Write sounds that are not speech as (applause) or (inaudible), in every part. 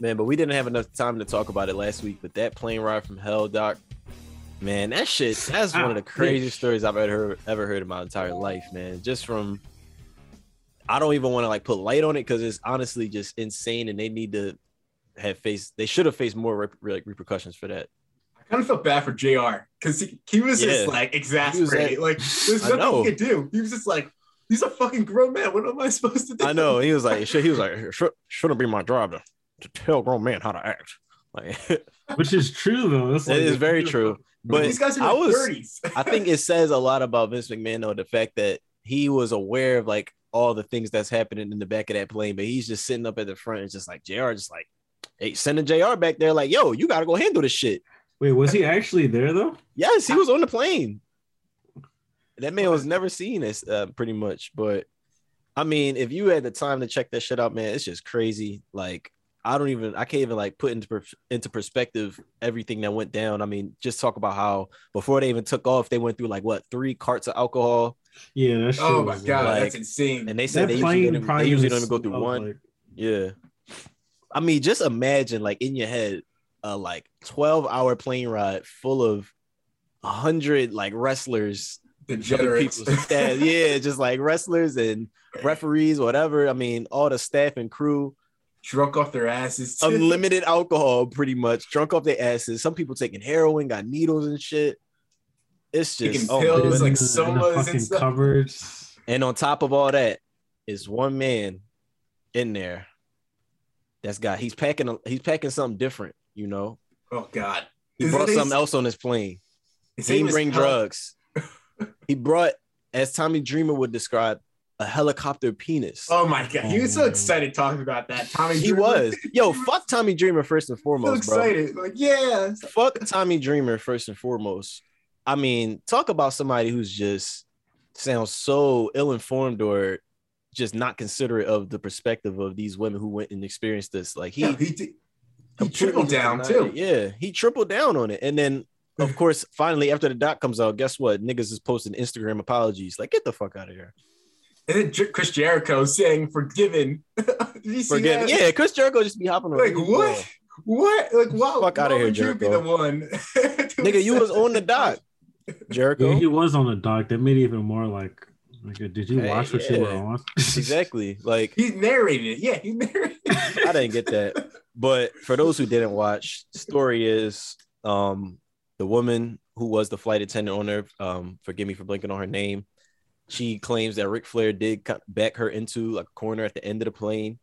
Man, but we didn't have enough time to talk about it last week. But that plane ride from hell, Doc, man, that shit, that's one of the (laughs) craziest stories I've ever heard, ever heard in my entire life, man. Just from, I don't even want to like put light on it because it's honestly just insane, and they need to have faced, they should have faced more rep- like repercussions for that. I kind of felt bad for Jr. because he, he was Yeah. just like exasperated. like there's nothing know. he could do. He was just like, he's a fucking grown man. What am I supposed to do? I know he was like, (laughs) shit, he was like, should, shouldn't be my job to, tell grown men how to act. Like, (laughs) Which is true though. That's it is very true. But These guys are I was, 30s. (laughs) I think it says a lot about Vince McMahon though, the fact that he was aware of like all the things that's happening in the back of that plane, but he's just sitting up at the front and just like JR, just like, hey, sending JR back there, like, yo, you gotta go handle this shit. Wait, was he actually there though? Yes, he was on the plane. That man was never seen as uh, pretty much, but I mean, if you had the time to check that shit out, man, it's just crazy. Like, I don't even, I can't even like put into per- into perspective everything that went down. I mean, just talk about how before they even took off, they went through like what three carts of alcohol, Yeah, that shit oh my god, like- that's insane. and they said That they usually, don't, they usually don't even go through I was one. like, Yeah. I mean, just imagine like in your head, a like 12 hour plane ride full of a hundred like wrestlers, Degenerates. yeah, just like wrestlers and referees, whatever. I mean, all the staff and crew, Drunk off their asses. too. unlimited alcohol, pretty much, drunk off their asses. Some people taking heroin, got needles and shit. It's just oh my pills, goodness. like in the- somas and fucking stuff. cupboards. And on top of all that, is one man in there that's got he's packing a, he's packing something different, you know. oh god. He Is brought it- something else on his plane. His He didn't bring Hel- drugs. (laughs) he brought, as Tommy Dreamer would describe, a helicopter penis. Oh my god, he was so Oh. excited talking about that. Tommy, he Dreamer. was. Yo, (laughs) fuck Tommy Dreamer first and so foremost, bro. excited. Like yeah, Fuck Tommy Dreamer first and foremost. I mean, talk about somebody who's just sounds so ill-informed or just not considerate of the perspective of these women who went and experienced this. Like he yeah, he, did- he tripled down too. Yeah, he tripled down on it. And then, of (laughs) course, finally, after the doc comes out, guess what? Niggas is posting Instagram apologies. Like, get the fuck out of here. And then Chris Jericho saying "Forgiven." (laughs) Did you see that? Yeah, Chris Jericho just be hopping on. Like what? ball. What? Like wow? Fuck outta why here, would you be Jericho. the one? (laughs) Nigga, you was on the doc. Jericho. Yeah, he was on the dock. That made it even more like, like did you Hey, watch what you were on? (laughs) exactly. Like, He narrated it. Yeah, he narrated. It. I didn't get that. But for those who didn't watch, story is um the woman who was the flight attendant on there, um, forgive me for blinking on her name. She claims that Ric Flair did co- back her into a corner at the end of the plane.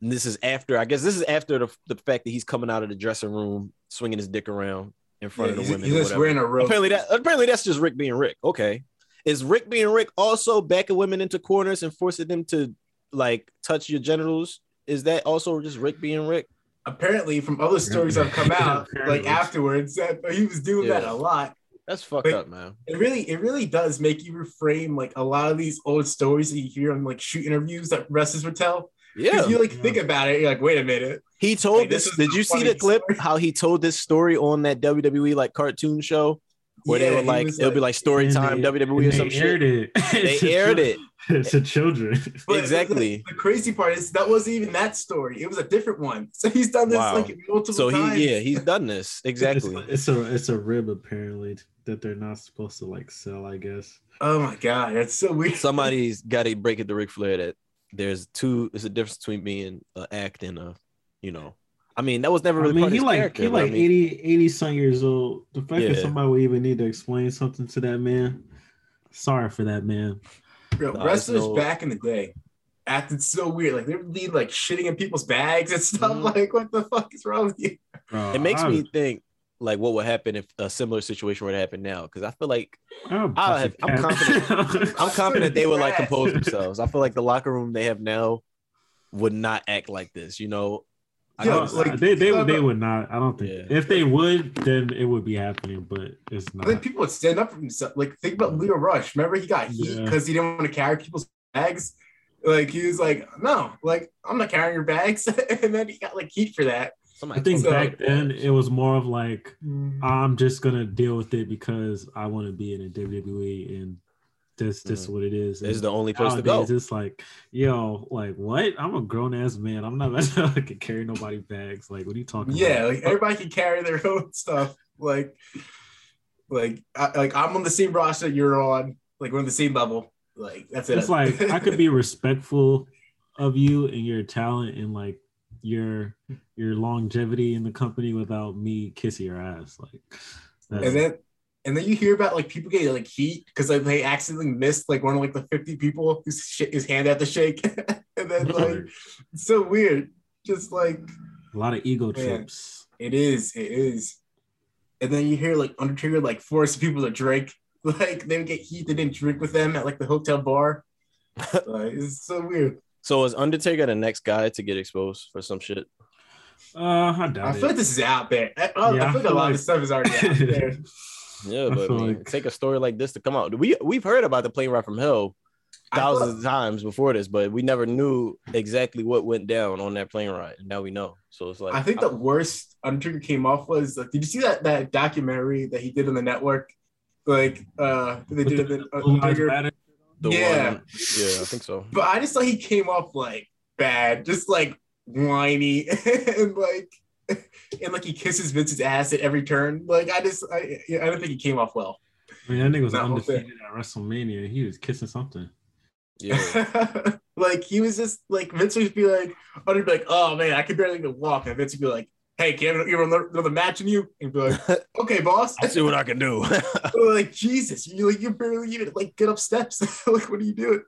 And this is after, I guess this is after the, the fact that he's coming out of the dressing room, swinging his dick around in front Yeah, of the he's, women. he's or just whatever. wearing a robe. Apparently that apparently that's just Ric being Ric. Okay. Is Ric being Ric also backing women into corners and forcing them to like touch your genitals? Is that also just Ric being Ric? Apparently, from other stories that have come out, (laughs) like afterwards, that he was doing that a lot. That's fucked Like- up, man. It really, it really does make you reframe like a lot of these old stories that you hear on like shoot interviews that wrestlers would tell. Yeah. Because you like Yeah. think about it, you're like, wait a minute. He told Like, this this. Did you see the funny clip? story. How he told this story on that WWE like cartoon show where Yeah, they were like, it'll be like story time they- WWE or and some they shit. aired it. (laughs) (laughs) They to aired chil- to children. But Exactly. The, the crazy part is that wasn't even that story. It was a different one. (laughs) So he's done this Wow. like multiple So times. he, yeah, he's done this exactly. It's, it's a it's a rib apparently that they're not supposed to like sell. I guess. Oh my god, that's so weird. Somebody's got to break it to Ric Flair that there's two. There's a difference between being an act and a, you know. I mean, that was never really. I really mean, part of he his like character. he but I like mean, 80, 80 some years old. The fact Yeah. that somebody would even need to explain something to that man. Sorry for that man. Bro, Nah, wrestlers no- back in the day acted so weird. Like they would be like shitting in people's bags and stuff. Mhm. Like, what the fuck is wrong with you? Bro, it makes I- me think like what would happen if a similar situation were to happen now? Because I feel like Oh, I have- I'm confident. (laughs) I'm confident they would like compose themselves. I feel like the locker room they have now would not act like this. You know, I Yeah, know No, it's- like- they they would they uh, would not. I don't think Yeah. if they would, then it would be happening. But it's not. I think people would stand up for themselves. Like think about Leo Rush. Remember he got heat Yeah. because he didn't want to carry people's bags. Like he was like, no, like I'm not carrying your bags, (laughs) and then he got like heat for that. Somebody I think told me- back then it was more of like mm. I'm just gonna deal with it because I want to be in a WWE and that's just mm. what it is. It's the only place to go. It's like, yo, like what? I'm a grown ass man. I'm not (laughs) about to like, carry nobody bags. Like, what are you talking Yeah, about? like everybody can carry their (laughs) own stuff. Like, like, I, like I'm on the same roster you're on. Like we're on the same level. Like that's it. it's like I could be (laughs) respectful of you and your talent and like your your longevity in the company without me kissing your ass. Like, that's, and then and then you hear about like people getting like heat because like they accidentally missed like one of like the 50 people whose sh- his hand had to shake (laughs) and then like it's so weird just like a lot of ego Man. trips. it is it is and then you hear like undertaker like force people to drink (laughs) like they would get heat they didn't drink with them at like the hotel bar (laughs) like, it's so weird So is Undertaker the next guy to get exposed for some shit? Uh, I doubt i it. feel like this is out there i, I Yeah, I feel like a lot like- of stuff is already out (laughs) there Yeah, but I mean, like- take a story like this to come out. We we've heard about the plane ride from hell I thought- thousands of times before this, but we never knew exactly what went down on that plane ride. And now we know. So it's like I think the worst Undertaker came off was like, did you see that that documentary that he did on the network? Like, uh, they did the- the, the Blue Lives Undertaker. Matter. the yeah. one, yeah, I think so. But I just thought he came off like bad, just like whiny (laughs) and like and like he kisses Vince's ass at every turn. Like I just I I don't think he came off well. I mean, that nigga was That whole thing. undefeated at WrestleMania. He was kissing something. Yeah. (laughs) like he was just like Vince would be like, I'd be like, oh man, I could barely even walk. And Vince would be like, hey, can I have another, another match in you? And be like, (laughs) okay, boss. I'll see what I can do. (laughs) like Jesus, you like you barely even like get up steps. (laughs) like what are you doing?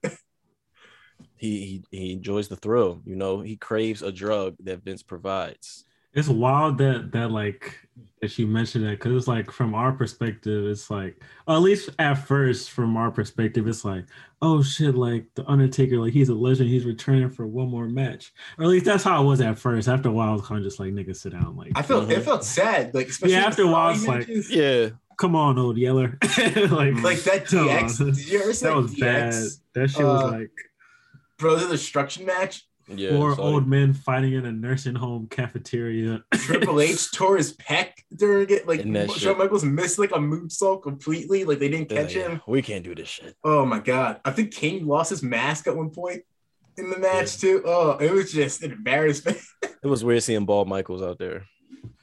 he, he he enjoys the thrill. You know, he craves a drug that Vince provides. It's wild that that like that you mentioned that because it's like from our perspective, it's like or at least at first from our perspective, it's like oh shit, like the Undertaker, like he's a legend, he's returning for one more match, or at least that's how it was at first. After a while, I was kind of just like nigga, sit down, like I felt it felt sad. Like especially Yeah, after a while, it's like- matches. Yeah, come on, old Yeller, (laughs) like like that come DX. Did you ever see that that was bad. That shit was uh, like Brothers of Destruction match? Yeah. four so- old men fighting in a nursing home cafeteria. (laughs) Triple H tore his pec during it. Like And Shawn Michaels missed like a moonsault completely. Like they didn't they're catch him. We can't do this shit. Oh my god! I think Kane lost his mask at one point in the match too. Oh, it was just an embarrassment. (laughs) It was weird seeing Bald Michaels out there.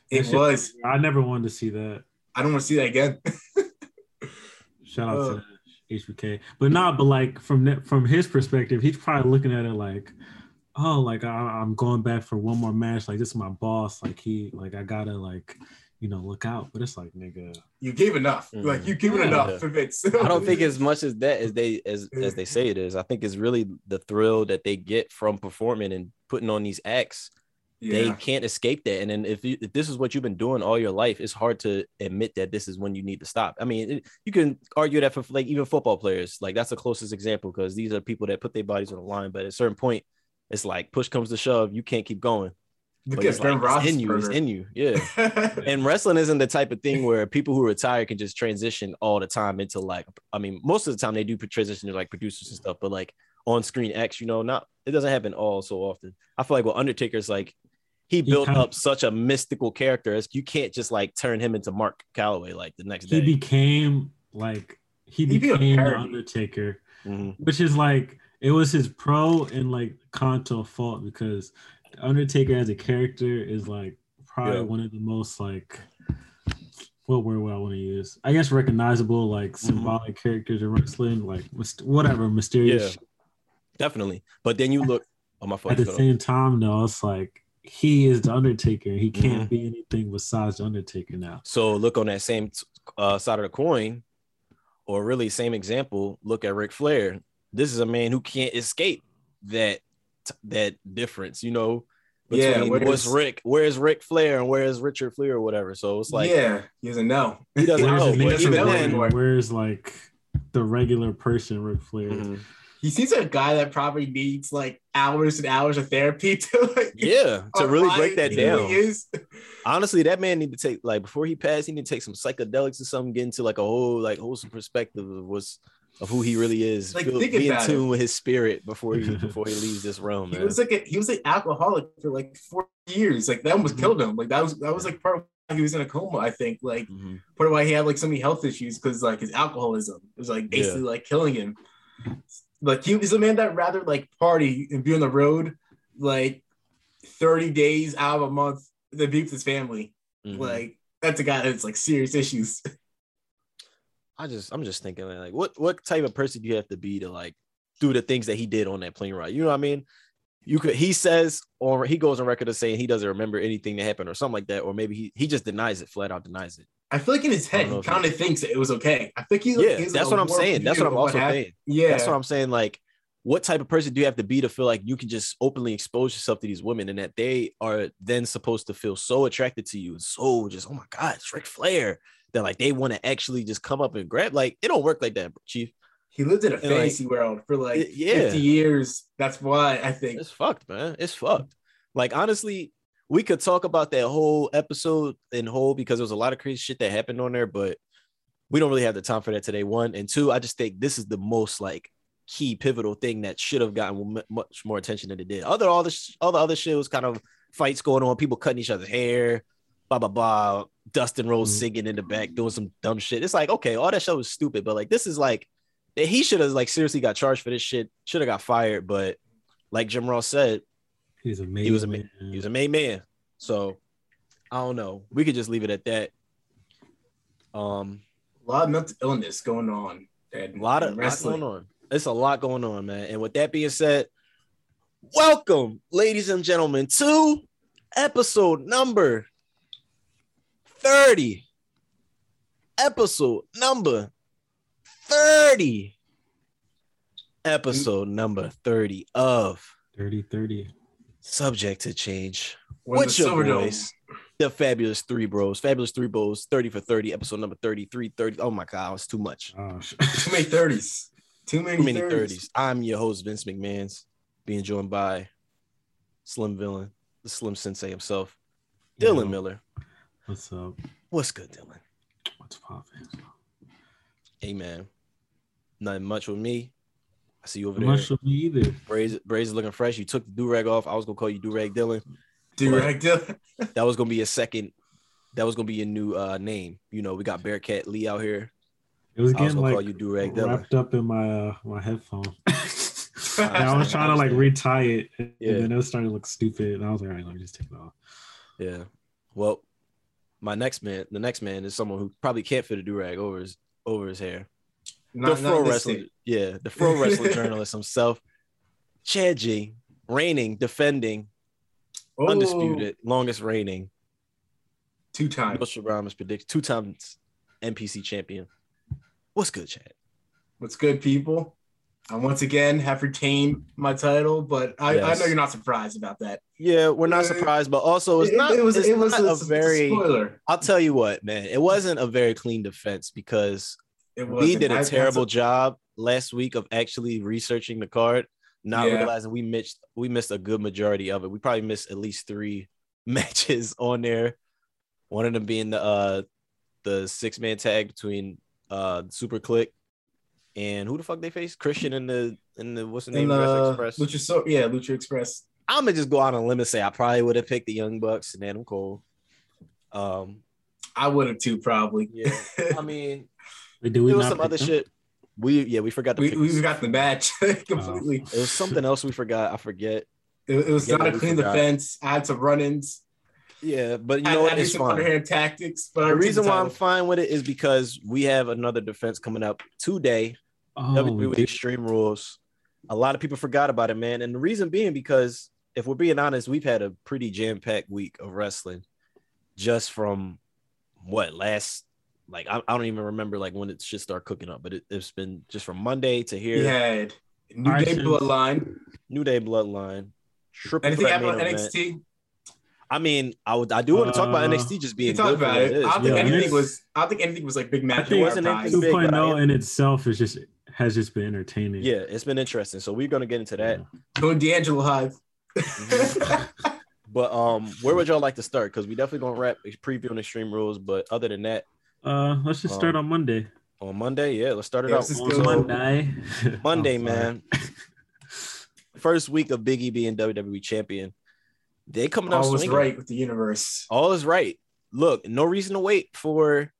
It shit- was. I never wanted to see that. I don't want to see that again. (laughs) Shout out Uh. to HBK, but not. But like from that, from his perspective, he's probably looking at it like, oh, like I, I'm going back for one more match. Like this is my boss. Like he, like I gotta like, you know, look out. But it's like nigga, You gave enough. Mhm. Like you given Yeah. enough for Vince. I don't think (laughs) as much as that as they as as they say it is. I think it's really the thrill that they get from performing and putting on these acts. They can't escape that. And then if, you, if this is what you've been doing all your life, it's hard to admit that this is when you need to stop. I mean, it, you can argue that for like even football players, like that's the closest example because these are people that put their bodies on the line. But at a certain point, it's like push comes to shove, you can't keep going. Look But at it's, Ben like, it's in you, it's in you, yeah. (laughs) and wrestling isn't the type of thing where people who retire can just transition all the time into like i mean most of the time they do transition to like producers and stuff but like on screen x you know not it doesn't happen all so often i feel like with undertaker's like he built kinda- up such a mystical character as you can't just like turn him into mark calaway like the next he day He became like he He became the parody. Undertaker, Mhm. which is like it was his pro and like con to a fault because Undertaker as a character is like probably Yeah. one of the most like what word would I want to use? I guess recognizable like Mm-hmm. symbolic characters in wrestling, like whatever mysterious. Yeah. definitely but then you look oh my At the same time, though, it's like he is the Undertaker. He can't Mhm. be anything besides the Undertaker now. So look on that same uh, side of the coin, or really same example. Look at Ric Flair. This is a man who can't escape that that difference. You know, Yeah, between where what's does- Ric, where's Ric Flair and where's Richard Flair or whatever. So it's like yeah, he doesn't know. he doesn't Where's know. the But even then. Where's like the regular person, Ric Flair? Mhm. He seems like a guy that probably needs like hours and hours of therapy (laughs) to like yeah, to really break that down. Is. Honestly, that man need to take like before he passed, he need to take some psychedelics or something, get into like a whole like wholesome perspective of what's of who he really is. Like, Feel- think be in about tune with his spirit before he (laughs) before he leaves this realm, He man. was like a, he was an alcoholic for like four years. Like that almost Mhm. killed him. Like that was that was like part of why he was in a coma. I think like Mhm. part of why he had like so many health issues because like his alcoholism was like basically like killing him. Like he was a man that rather like party and be on the road like thirty days out of a month than be with his family. Mhm. Like that's a guy that's like serious issues. (laughs) I just I'm just thinking like what what type of person do you have to be to like do the things that he did on that plane ride? You know what I mean? You could he says or he goes on record as saying he doesn't remember anything that happened or something like that, or maybe he, he just denies it, flat out denies it. I feel like in his head he kind of thinks it was okay. I think he's Yeah, that's what I'm saying. That's what I'm also happened. saying. Yeah, That's what I'm saying. Like, what type of person do you have to be to feel like you can just openly expose yourself to these women and that they are then supposed to feel so attracted to you and so just, oh my God, it's Ric Flair. That like they want to actually just come up and grab. Like, it don't work like that, Chief. He lived in a like, fantasy world for like it- yeah. 50 years. That's why I think. It's fucked, man. It's fucked. Like, honestly, we could talk about that whole episode in whole because there was a lot of crazy shit that happened on there, but we don't really have the time for that today. One and two, I just think this is the most like key pivotal thing that should have gotten much more attention than it did. Other all this, all the other shit was kind of fights going on, people cutting each other's hair, blah blah blah. Dustin Rhodes Mhm. singing in the back, doing some dumb shit. It's like okay, all that show was stupid, but like this is like he should have like seriously got charged for this shit. Should have got fired, but like Jim Ross said, He's amazing. he was a man. He was a made man. So I don't know. We could just leave it at that. Um, A lot of mental illness going on. And a lot of lot wrestling. going on. It's a lot going on, man. And with that being said, welcome, ladies and gentlemen, to episode number 30. Episode number 30. Episode number 30 of Dirty 30. Subject to Change. When What's the your Silverdome- boys? The Fabulous Three Bros. Fabulous Three Bros, 30 for 30, episode number 33, 30. Oh my God, it's too much. Oh, (laughs) Too many 30s. Too many, Too many 30s. 30s. I'm your host, Vince McMahon's, being joined by Slim Villain, the Slim Sensei himself, Dylan Yo, Miller. What's up? What's good, Dylan? What's poppin'? Hey, man. Nothing much with me. I see you over Not there. much for me either. Braids, braids is looking fresh. You took the do rag off. I was gonna call you do rag Dylan. Dude, But- like, dude, (laughs) That was gonna be a second. That was gonna be a new uh name. You know, we got Bearcat Lee out here. It was I was getting like call you do rag Dylan. wrapped up in my uh, my headphone. (laughs) And I was trying to like retie it, and Yeah. then it was starting to look stupid. And I was like, all right, let me just take it off. Yeah. Well, my next man, the next man is someone who probably can't fit a do rag over his over his hair. not, the this wrestling, state. yeah, the pro (laughs) wrestler journalist himself, Chad G, reigning, defending, Oh, undisputed, longest reigning, Two times. Nostradamus predict two times NPC champion. What's good, Chad? What's good, people? I once again have retained my title, but I, I know you're not surprised about that. Yeah, we're not Uh, surprised, but also it's It- not. it was, it was a, a very. spoiler. I'll tell you what, man. It wasn't a very clean defense because It we did I- a that's terrible job last week of actually researching the card, not Yeah. realizing we missed we missed a good majority of it. We probably missed at least three (laughs) matches on there. One of them being the uh the six man tag between uh Super Kliq and who the fuck they face? Christian and the and the what's the name? And, Wrestling uh, Express. Lucha, so, yeah, Lucha Express. I'm gonna just go out on a limb and say I probably would have picked the Young Bucks and Adam Cole. Um, I would have too, probably. yeah. I (laughs) mean, Wait, did we there was some other them? shit. We yeah, we forgot to we, we got the match (laughs) completely. It was something else we forgot. I forget. It, it was not a clean defense. I had some run-ins. Yeah, but you know had what? to do It's some fine. underhand tactics. But I The reason why I'm fine with it is because we have another defense coming up today. Oh, we WWE did. Extreme Rules. A lot of people forgot about it, man. And the reason being because if we're being honest, we've had a pretty jam-packed week of wrestling just from what last like I, I don't even remember like when it should start cooking up, but it, it's been just from Monday to here. We had New Day Bloodline. New Day Bloodline. Triple Anything threat happen on main event. NXT? I mean, I would I do want to talk about Uh, NXT just being can talk good for about what it. it is. I don't think Yeah, anything was. I don't think anything was like big match. think it wasn't anything big, 2.0 am- in itself is just has just been entertaining. Yeah, it's been interesting. So we're gonna get into that. Going D'Angelo Hive. But um, where would y'all like to start? Because we definitely gonna wrap previewing Extreme Rules. But other than that, Uh, let's just start Um, on Monday. on Monday, yeah, let's start it Yeah, out. On Monday. Monday, (laughs) man. First week of Big E being WWE champion. They coming out All was swinging. right with the universe, All is right. Look, no reason to wait for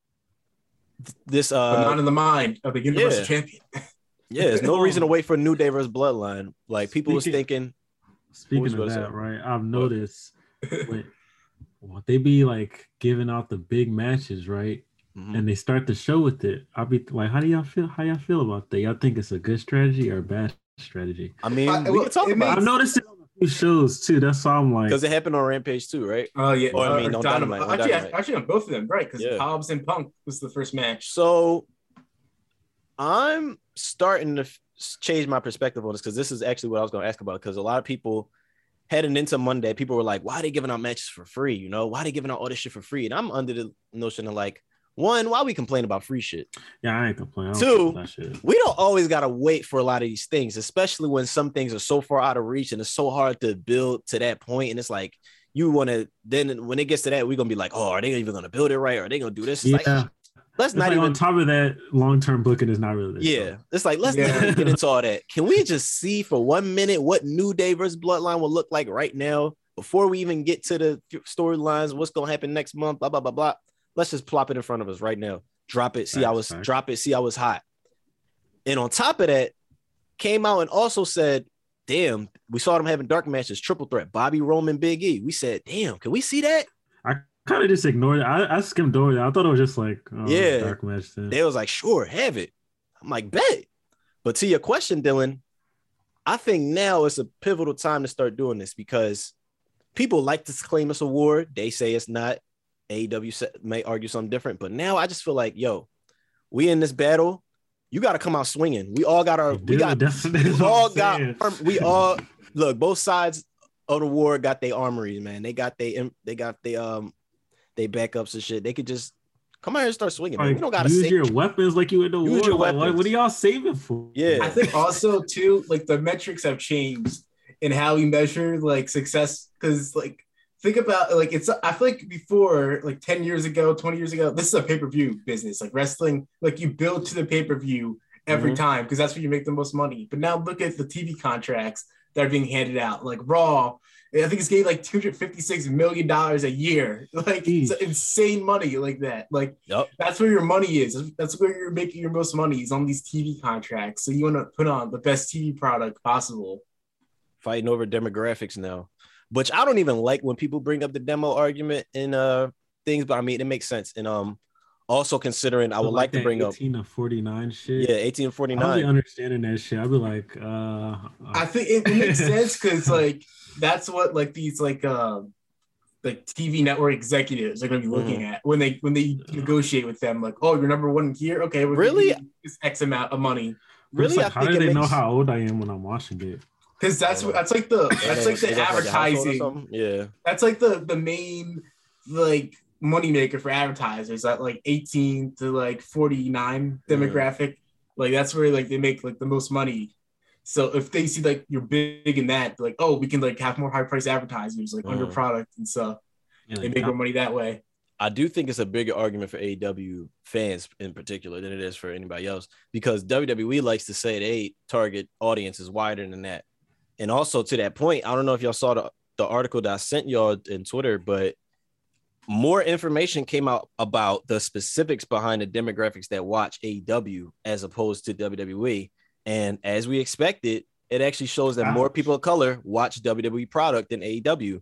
th- this. but not Uh, in the mind of the Universal yeah. Champion. (laughs) yeah, there's no reason to wait for New Day versus Bloodline. Like people was thinking, Speaking was of that, say? right? I've noticed (laughs) when, well, they be like giving out the big matches, right? mhm. And they start the show with it. I'll be like, how do y'all feel? How y'all feel about that? Y'all think it's a good strategy or a bad strategy? I mean, Uh, we well, can talk it about I've it noticed it on a few shows too. That's why I'm like, because it happened on Rampage too, right? Oh yeah, Or, I oh, mean, or on Dynamite. Dynamite, Actually, Dynamite. actually, on both of them, right? Because Yeah. Hobbs and Punk was the first match. So I'm starting to f- change my perspective on this because this is actually what I was going to ask about. Because a lot of people heading into Monday, people were like, "Why are they giving out matches for free? You know, why are they giving out all this shit for free?" And I'm under the notion of like, one, why we complain about free shit? yeah, I ain't complaining. Two, don't that shit. We don't always gotta wait for a lot of these things, especially when some things are so far out of reach and it's so hard to build to that point. And it's like you want to then when it gets to that, we're gonna be like, "Oh, are they even gonna build it right? Or are they gonna do this?" It's Yeah, like let's It's not like even on top of that, long term booking is not really. this Yeah, it's like let's Yeah. not even get (laughs) into all that. Can we just see for one minute what New Day versus Bloodline will look like right now before we even get to the storylines? What's gonna happen next month? Blah blah blah blah. Let's just plop it in front of us right now. Drop it. See how Facts, it's facts. drop it. See I was hot. And on top of that, came out and also said, "Damn, we saw them having dark matches, triple threat, Bobby Roman, Big E." We said, "Damn, can we see that?" I kind of just ignored it. I, I skimmed over it. I thought it was just like, oh, Yeah. dark match. Then. They was like, sure, have it. I'm like, bet. But to your question, Dylan, I think now is a pivotal time to start doing this because people like to claim it's a war. They say it's not. AEW may argue something different, but now I just feel like, yo, we in this battle. You got to come out swinging. We all got our, we got, that's- that's we all got, saying. we all look. Both sides of the war got their armories, man. They got they, they got they um, they backups and shit. They could just come out here and start swinging. man. Like, We don't got to use say your weapons like you in the Use war. your Like, what, what are y'all saving for? Yeah. I think also too, like the metrics have changed in how we measure like success. Because like think about like it's I feel like before like 10 years ago, 20 years ago, this is a pay-per-view business. Like wrestling, like you build to the pay-per-view every Mhm. time because that's where you make the most money. But now look at the TV contracts that are being handed out. Like Raw, I think it's getting like 256 million dollars a year. (laughs) Like it's insane money like that. Like Yep. that's where your money is. That's where you're making your most money is on these TV contracts. So you want to put on the best TV product possible. fighting over demographics now, which I don't even like when people bring up the demo argument in uh things, but I mean it makes sense. And um also considering I would like, to that bring up 18 to 49 shit. yeah, I don't be understanding that shit. I'd be like, uh, I think it, it makes (laughs) sense because like that's what like these like um like TV network executives are going to be looking Mm-hmm. at when they when they negotiate with them. Like, oh, you're number one here. Okay, we're Really? this X amount of money really, Really, like, I how think do it they know how old I am when I'm watching it? Because that's that's like the that's like the don't like, a household or advertising. Yeah. that's like the the main like moneymaker for advertisers at like 18 to like 49 demographic like that's where like they make like the most money so if they see like you're big in that like oh we can like have more high price advertisers like under Mhm. product and stuff Yeah, they make more money that way I do think it's a bigger argument for AEW fans in particular than it is for anybody else because WWE likes to say they target audience is wider than that. And also to that point, I don't know if y'all saw the, the article that I sent y'all in Twitter, but more information came out about the specifics behind the demographics that watch AEW as opposed to WWE. And as we expected, it actually shows that more people of color watch WWE product than AEW.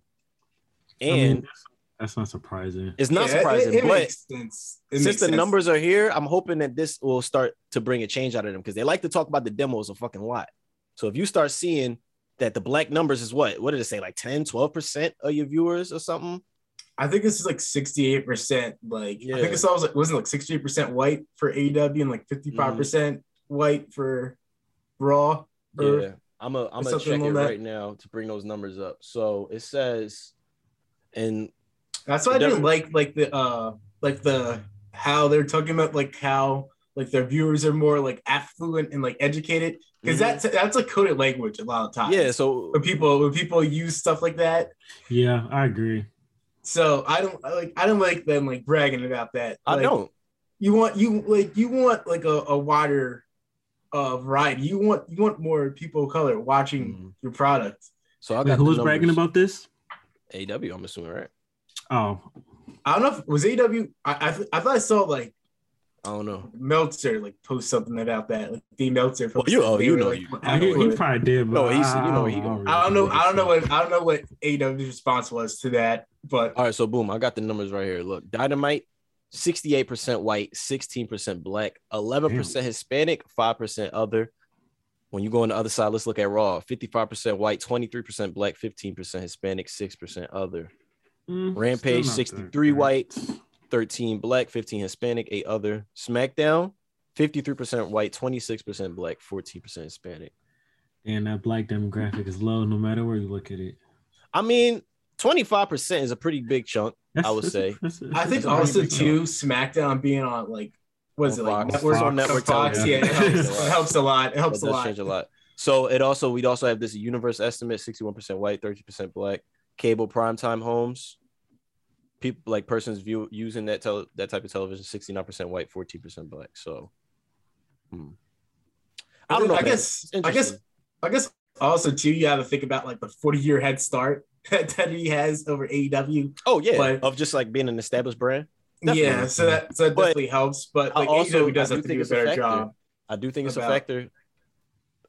I mean, And that's- that's not surprising. it's not Yeah, surprising, it, it but makes sense It since makes the sense. numbers are here, I'm hoping that this will start to bring a change out of them because they like to talk about the demos a fucking lot. So if you start seeing that the black numbers is what, what did it say, like 10, 12% of your viewers or something? i think this is like 68 percent like i think this was like wasn't like 68 percent white for aew and like 55 percent white for raw Yeah. I'm a I'm gonna check it that. right now to bring those numbers up. So it says And That's why I didn't like like the uh like the how they're talking about like how like their viewers are more like affluent and like educated because Mhm. that's that's a coded language a lot of times. yeah, so when people when people use stuff like that. Yeah, I agree. So I don't like I don't like them like bragging about that. I Like, don't. You want you like you want like a, a wider uh variety. You want you want more people of color watching Mhm. your product. So I Wait, got who the was bragging about this? AW, I'm assuming, right? Oh, I don't know if was AW. I I, th- I thought I saw like I don't know. Meltzer like post something about that. Like D Meltzer. Well, you- oh, you know like, you- he, he probably did, but No, he's- I, you know, I he- don't I don't know. really I don't know what I don't know what AW's response was to that, but All right, so boom, I got the numbers right here. Look, Dynamite, 68% white, 16% black, 11% Hispanic, 5% other. When you go on the other side, let's look at Raw 55% white, 23% black, 15% Hispanic, 6% other. Mm, Rampage, 63 that white, great. 13 black, 15 Hispanic, 8 other. SmackDown, 53% white, 26% black, 14% Hispanic. And that black demographic is low no matter where you look at it. I mean, 25% is a pretty big chunk. That's, I would say. (laughs) that's- that's- I think that's a pretty also big too SmackDown being on like what is On it like Fox. network Fox. on network Fox, Fox? yeah. Yeah, it helps, it helps a lot. It That helps does a lot. change a lot. So it also we'd also have this universe estimate: sixty-one percent white, thirty percent black. Cable primetime homes, people like persons view using that tele, that type of television: sixty-nine percent white, fourteen percent black. So, hmm. I don't know. I guess. I guess. I guess also too. You have to think about like the forty year head start (laughs) that he has over AEW. Oh yeah, but- of just like being an established brand. Definitely. Yeah, so that so that But definitely helps. But I also- AEW does have do to think do a better factor. job. I do think it's About- a factor.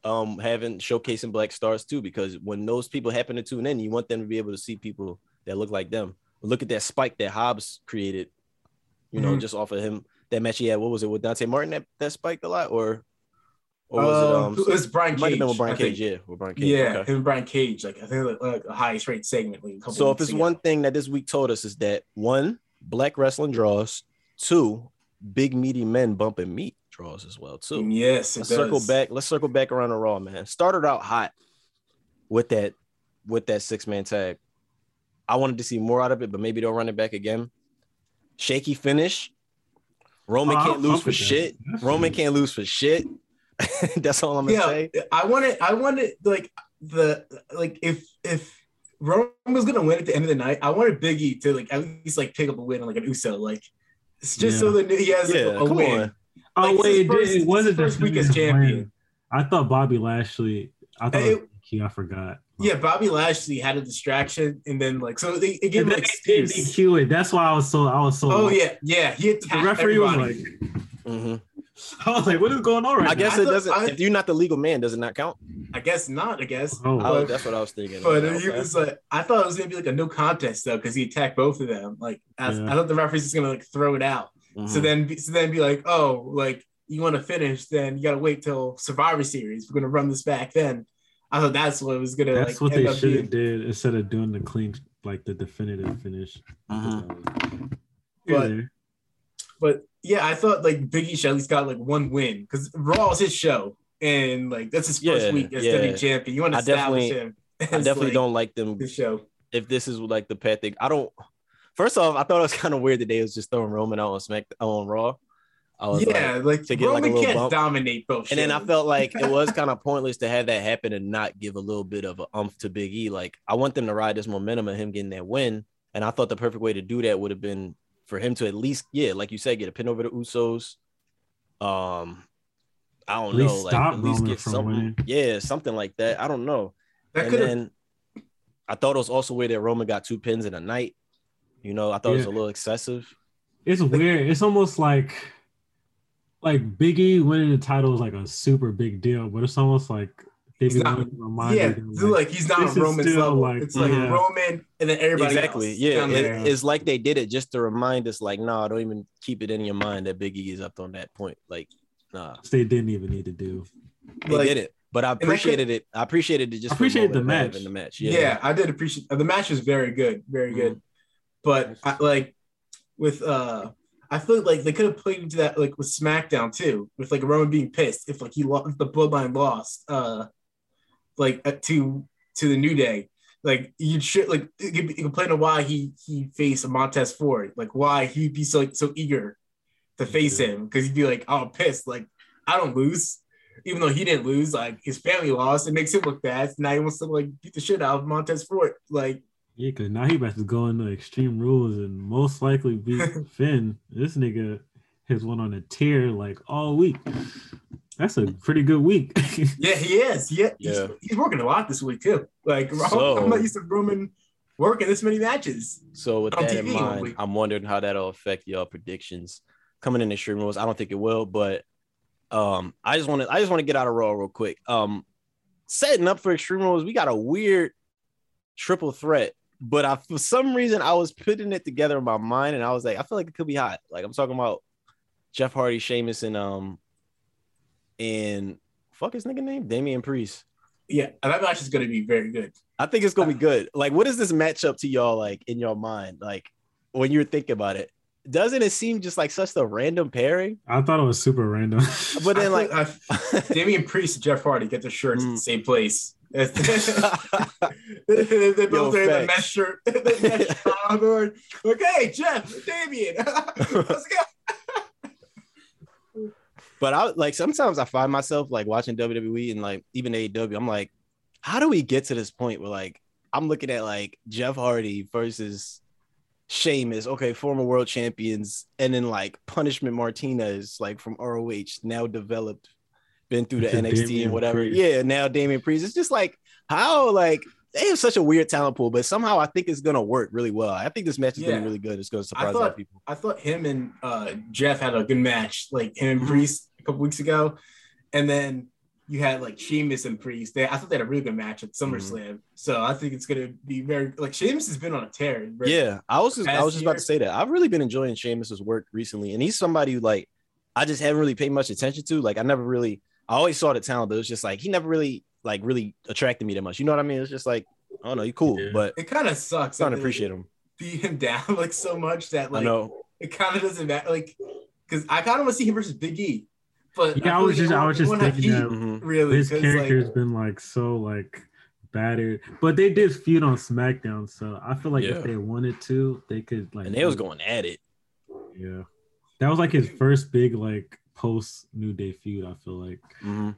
Um, having showcasing black stars too, because when those people happen to tune in, you want them to be able to see people that look like them. Look at that spike that Hobbs created, you know, Mhm. just off of him. That match he had, what was it with Dante Martin that, that spiked a lot, or or was it Um, um it was Brian it might have Cage. been with Brian Cage, yeah, with Brian Cage. Yeah, okay. him and Brian Cage. Like I think like, like a highest rate segment. Like, a So if it's ago. one thing that this week told us is that one, black wrestling draws, two, big meaty men bumping meat draws as well too. yes, let's circle back. Let's circle back around the Raw, man. Started out hot with that with that six man tag. I wanted to see more out of it, but maybe they'll run it back again. Shaky finish. Roman Oh, I'll can't lose for that. shit. That's Roman fine. can't lose for shit. (laughs) That's all I'm gonna Yeah, say. I wanted. I wanted like the like if if Roman was gonna win at the end of the night, I wanted Biggie to like at least like pick up a win on like an USO. Like it's just so that he has like, Yeah, a come win. on. Oh Like, it's wait, it, first- did, it wasn't it's his first week as champion. win. I thought Bobby Lashley. I thought Hey, it was. I forgot. Yeah, Bobby Lashley had a distraction, and then like so they, they gave And him then an they did excuse. It. That's why I was so. I was so. Oh yeah, yeah. He The attacked referee was everybody. like, Mhm. (laughs) I was like, what is going on right I guess I it thought- doesn't. I- if you're not the legal man, does it not count? I guess not. I guess. Oh. I but, that's what I was thinking. but Okay. he was like, I thought it was gonna be like a no contest though, because he attacked both of them. Like I, Yeah. I thought the referee's just gonna like throw it out. So Mhm. then, so then be like, oh, like you want to finish, then you gotta wait till Survivor Series. We're gonna run this back then. I thought that's what it was gonna That's like. what end they should have did instead of doing the clean, like the definitive finish. Mhm. But- Yeah. But yeah, I thought like Biggie should at least got like one win because Raw is his show, and like that's his first Yeah, week as yeah. WWE champion. You want to I establish definitely- him. I (laughs) definitely like, don't like them his show. if this is like the path they I don't first off, I thought it was kind of weird that they was just throwing Roman out on Smack on Raw. I was Yeah, like, like, to get, like, a Roman little can't bump. dominate both. and then I felt like it was (laughs) kind of pointless to have that happen and not give a little bit of a umph to Big E. Like I want them to ride this momentum of him getting that win. And I thought the perfect way to do that would have been for him to at least, yeah, like you said, get a pin over the Usos. Um, I don't At know, like stop at least Roman get something, winning. yeah, something like that. I don't know. that and could have. then I thought it was also weird that Roman got two pins in a night. You know, I thought it was a little excessive. It's weird. It's almost like like Biggie winning the title is like a super big deal, but it's almost like they He's not- wanting Yeah, you that, so, like he's not this on still, level. like, it's like yeah. Roman and then everybody exactly. else Yeah. It- it's like they did it just to remind us, like, nah, don't even keep it in your mind that Big E is up on that point. Like, nah, they didn't even need to do. they Like- did it. But I appreciated it. I appreciated it just I appreciate for the moment to have match. in the match. yeah. Yeah. I did appreciate the match was very good, very good. But I, like with uh, I feel like they could have played into that like with SmackDown too, with like Roman being pissed if like he lost if the Bloodline lost, uh, like uh, to to the New Day, like you should like you complain why he he faced Montez Ford, like why he'd be so so eager to face Yeah. him because he'd be like, oh, I'm pissed, like I don't lose, even though he didn't lose, like his family lost, it makes him look bad. So now he wants to like beat the shit out of Montez Ford, like Yeah, because now he about to go into extreme rules and most likely beat (laughs) Finn. This nigga has went on a tear like all week. That's a pretty good week. (laughs) yeah, he is, yeah, Yeah. He's, he's working a lot this week too. Like (laughs) So- I'm not used to Roman working this many matches. So with On that in mind. I'm wondering how that'll affect y'all predictions coming in Extreme Rules. I don't think it will, but um, I just want to I just want to get out of Raw real quick. Um, setting up for Extreme Rules, we got a weird triple threat, but I for some reason I was putting it together in my mind, and I was like, I feel like it could be hot. Like I'm talking about Jeff Hardy, Sheamus, and um, and fuck his nigga name, Damian Priest. Yeah, that match is going to be very good. I think it's gonna be good. Like, what is this matchup to y'all like in your mind? Like when you're thinking about it, doesn't it seem just like such a random pairing? I thought it was super random. But then, I like, feel- (laughs) I- Damian Priest and Jeff Hardy get their shirts at Mm. the same place. They they both wear the mesh shirt. the mesh. Okay, Jeff, Damian, (laughs) let's go. but I like sometimes I find myself like watching WWE and like even AEW. I'm like, how do we get to this point where like I'm looking at like Jeff Hardy versus Sheamus, okay, former world champions, and then like Punishment Martinez, like from ROH, now developed, been through the To NXT Damian and whatever. Priest. Yeah, now Damian Priest. It's just like how like they have such a weird talent pool, but somehow I think it's gonna work really well. I think this match is gonna be really good. It's gonna surprise a lot thought- of people. I thought him and uh, Jeff had a good match, like him and Mhm. Priest a couple weeks ago, and then you had like Sheamus and Priest. They, I thought they had a really good match at SummerSlam. So I think it's gonna be very like Sheamus has been on a tear. Yeah, I was just I was just about year. to say that. I've really been enjoying Sheamus's work recently, and he's somebody who like I just haven't really paid much attention to. Like I never really I always saw the talent, but it was just like he never really like really attracted me that much. You know what I mean? It's just like I don't know, you cool, but It kind of sucks. I don't appreciate him. Beat him (laughs) down like so much that I like know. it kind of doesn't matter. Like because I kind of want to see him versus Big E. But Yeah, I feel was like just- I was just won't have thinking heat, that- Mhm. really. His 'cause, character's like, been like so like battered, but they did feud on SmackDown, so I feel like Yeah. if they wanted to, they could like. And they was going at it. Yeah, that was like his first big like post New Day feud. I feel like, Mhm.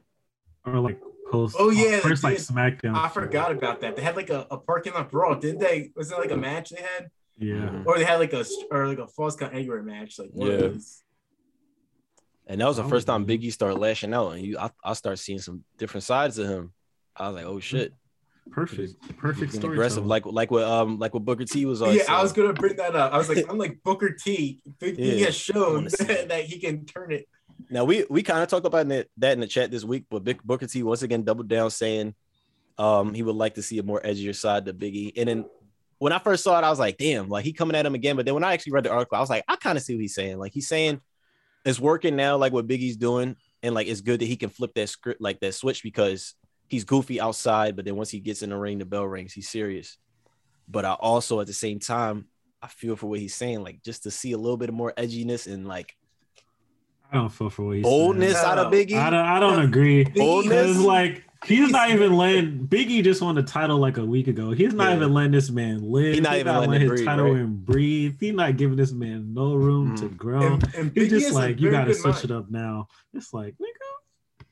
or like post. Oh, yeah, first like. SmackDown. I feud. forgot about that. They had like a, a parking lot brawl, didn't they? Was it like a match they had, Yeah, Mhm. or they had like a or like a false count anywhere match? Like Yeah. those. And that was the I first time. Biggie started lashing out, and you I, I start seeing some different sides of him. I was like, oh shit, perfect, perfect story. aggressive, like like what um like what Booker T was on. Yeah, I was gonna bring that up. I was like, I'm like (laughs) Booker T. Big he Yeah, has shown wanna see (laughs) it. that he can turn it. Now we we kind of talked about that, in the chat this week, but Big Booker T once again doubled down saying um he would like to see a more edgier side to Biggie. And then when I first saw it, I was like, damn, like he coming at him again. But then when I actually read the article, I was like, I kind of see what he's saying. Like he's saying it's working now, like what Big E's doing, and like it's good that he can flip that script like that switch because he's goofy outside, but then once he gets in the ring, the bell rings, he's serious. But I also at the same time, I feel for what he's saying, like just to see a little bit of more edginess and like I don't feel for what he's boldness out of Biggie. I don't. I don't agree. Boldness? Because like he's not even letting Biggie just won the title like a week ago. He's not Yeah. even letting this man live. He not even letting it his breathe, title right? and breathe. He's not giving this man no room to Mhm. grow. And, and He's Biggie just is a like you very got to good switch mind. it up now. It's like nigga.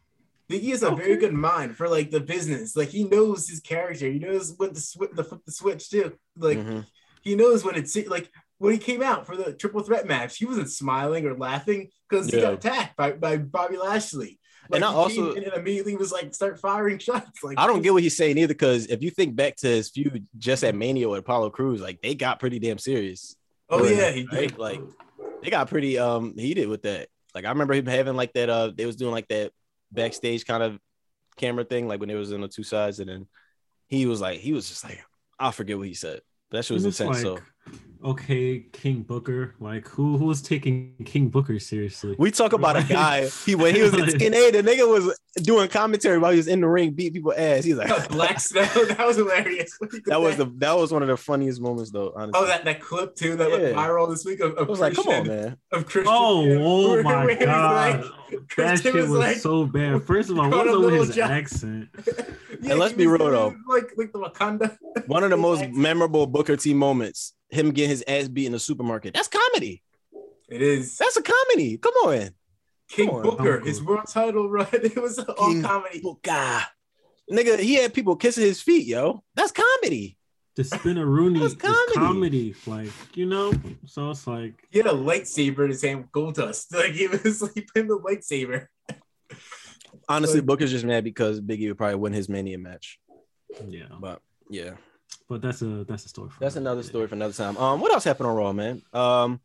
Biggie has a Okay. very good mind for like the business. Like he knows his character. He knows when to switch the flip the switch too. Like Mhm. he knows when it's like when he came out for the triple threat match, he wasn't smiling or laughing because he got attacked by, by Bobby Lashley. Like, And I also- and immediately was like start firing shots. Like I don't get what he's saying either, because if you think back to his feud just at Mania with Apollo Crews, like they got pretty damn serious. Oh Right. yeah, he Right? did. Like they got pretty um heated with that. Like I remember him having like that uh they was doing like that backstage kind of camera thing, like when it was in the two sides, and then he was like he was just like I forget what he said. But that shit was It's intense. like, so okay, King Booker. Like who who was taking King Booker seriously? we talk about a guy he when he was in (laughs) Like- TNA, the nigga was doing commentary while he was in the ring, beat people ass. He's like Black (laughs) Snow. (laughs) That was hilarious. that was the that was one of the funniest moments though, honestly. Oh, that, that clip too that went viral this week of, of I was like, come on, man. of Christian. Oh, yeah, oh my where god. like- that Christian shit was, was like- so bad. First of all, what was up with his job. accent? And let's be real, though. Like like the Wakanda. One of the most memorable Booker T moments, him getting his ass beat in the supermarket. That's comedy. It is That's a comedy. Come on. King come on, Booker, his world title (laughs) run. It was all King comedy. Booker. Nigga, he had people kissing his feet, yo. That's comedy. The spinner Rooney That's is comedy. comedy. like you know. So it's like He had a lightsaber in his hand gold dust. (laughs) Like he was like playing the lightsaber. Honestly, Like- Booker's just mad because Biggie would probably win his Mania match. yeah, But yeah, but that's a that's a story. For that's another another day. story for another time. Um, what else happened on Raw, man? Um,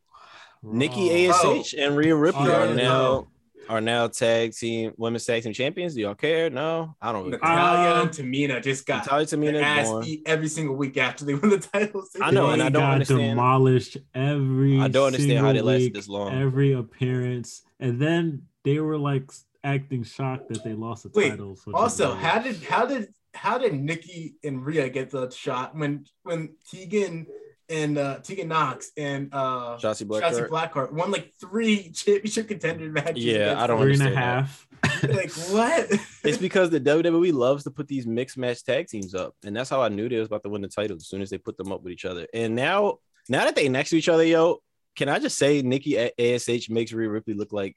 Nikki Raw. Ash and Rhea Ripley Oh, are yeah. now are now tag team women's tag team champions. Do y'all care? No, I don't. Really. Natalya Uh, and Tamina just got Natalya Tamina their ass beat every single week after they won the titles. I know, and I don't got understand- Demolished every. I don't understand how they lasted this long. Every appearance, and then they were like acting shocked that they lost the Wait, titles. which Also, how did how did how did Nikki and Rhea get the shot when when Tegan and uh Tegan Nox and uh Shotzi Shotzi Blackheart. Blackheart won like three championship contender matches? Yeah, I don't three and a understand half. like what? (laughs) It's because the WWE loves to put these mixed match tag teams up, and that's how I knew they was about to win the title as soon as they put them up with each other. And now, now that they next to each other, yo, can I just say Nikki A- Ash makes Rhea Ripley look like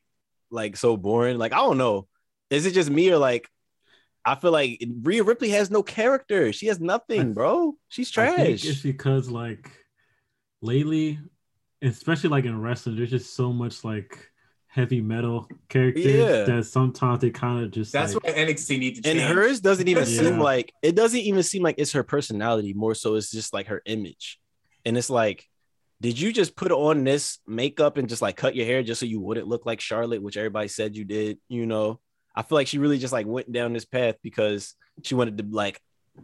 like so boring? Like I don't know, is it just me or like I feel like Rhea Ripley has no character. She has nothing, bro. She's I think trash. it's because like lately, especially like in wrestling, there's just so much like heavy metal characters Yeah. that sometimes they kind of just That's like, why NXT needs to change. and hers doesn't even Yeah. seem like it doesn't even seem like it's her personality more so it's just like her image and it's like did you just put on this makeup and just like cut your hair just so you wouldn't look like charlotte which everybody said you did you know i feel like she really just like went down this path because she wanted to like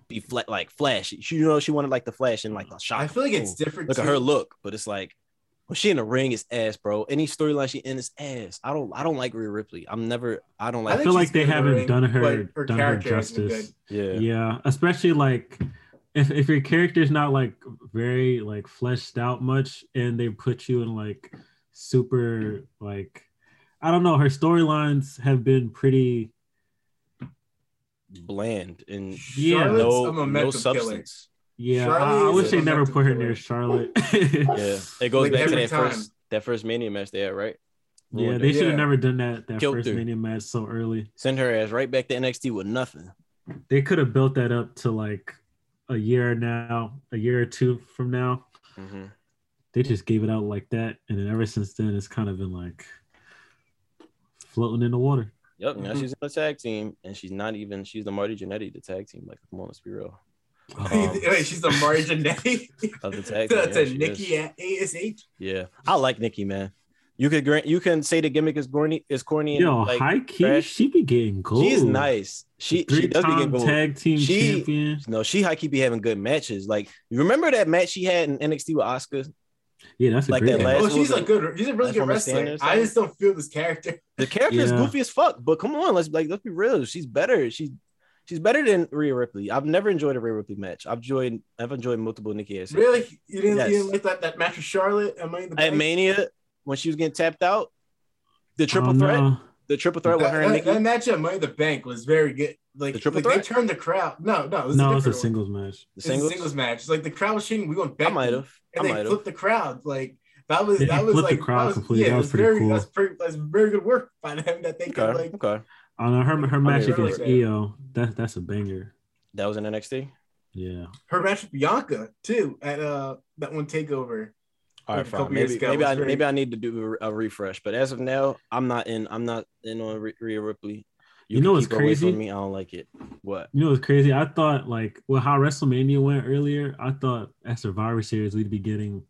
be flat like flash. She, you know she wanted like the flash and like the shot I feel like it's different. look at her look but it's like when she in the ring is ass bro. Any storyline she in is ass. I don't i don't like Rhea ripley. I'm never i don't like. I feel like they good in the haven't ring, done her, her done her character hasn't been justice. yeah. Yeah, especially like if, if your character's not like very like fleshed out much and they put you in like super like I don't know, her storylines have been pretty bland and Yeah. Charlotte's no, no momentum killer. substance. yeah. Charlotte I, I wish a they never put her killer. near Charlotte. (laughs) Yeah, it goes Like, back to that time. first that first Mania match there, right? Yeah, Ruined they should have Yeah. never done that that Killed first her. Mania match so early. send her ass right back to NXT with nothing. They could have built that up to like a year now, a year or two from now. Mhm. They just gave it out like that, and then ever since then, it's kind of been like floating in the water. Yep, now Mhm. she's in the tag team, and she's not even she's the Marty Jannetty, the tag team. Like, come on, let's be real. Um, (laughs) Wait, she's the Marty Jannetty. Of the tag (laughs) team, That's yeah, a Nikki is. at ASH. Yeah, I like Nikki, man. You could grant you can say the gimmick is corny, is corny. and, Yo, like, high key, trash. she be getting gold. She's nice. She she does be Three-time getting gold. tag team She- champion. No, she high key be having good matches. Like, you remember that match she had in NXT with Oscar? Yeah, that's a like great that last- Oh, she's was a good. She's a really good wrestler. I just don't feel this character. (laughs) The character is goofy as fuck, but come on, let's like let's be real. She's better. She's she's better than Rhea Ripley. I've never enjoyed a Rhea Ripley match. I've enjoyed I've enjoyed multiple Nikki Ash. Really, you didn't, Yes. you didn't like that, that match with Charlotte at Money in the At Mania, when she was getting tapped out, the triple Oh, threat, no. The triple threat with her and Nikki. that match at Money the Bank was very good. Like, The triple like, they turned the crowd. No, no, it was No, a it's a different one. singles match. the It was a singles. singles match. Like the crowd was cheering. We went I back. might have. I and they might have. flipped the crowd. Like that was Yeah, that was flipped the like crowd that was, completely. Yeah, That it was was pretty very cool. that's pretty that's very good work by them that they could like okay. I don't know her her match mean, against really- Io. That that's a banger. That was in NXT. Yeah. her match with Bianca too at uh that one takeover. All Like right, a fine. Maybe maybe I maybe I need to do a refresh. But as of now, I'm not in. I'm not in on Rhea Rhea Ripley. You know can what's keep her away crazy? From me, I don't like it. What? You know what's crazy? I thought like well how WrestleMania went earlier, I thought at Survivor Series we'd be getting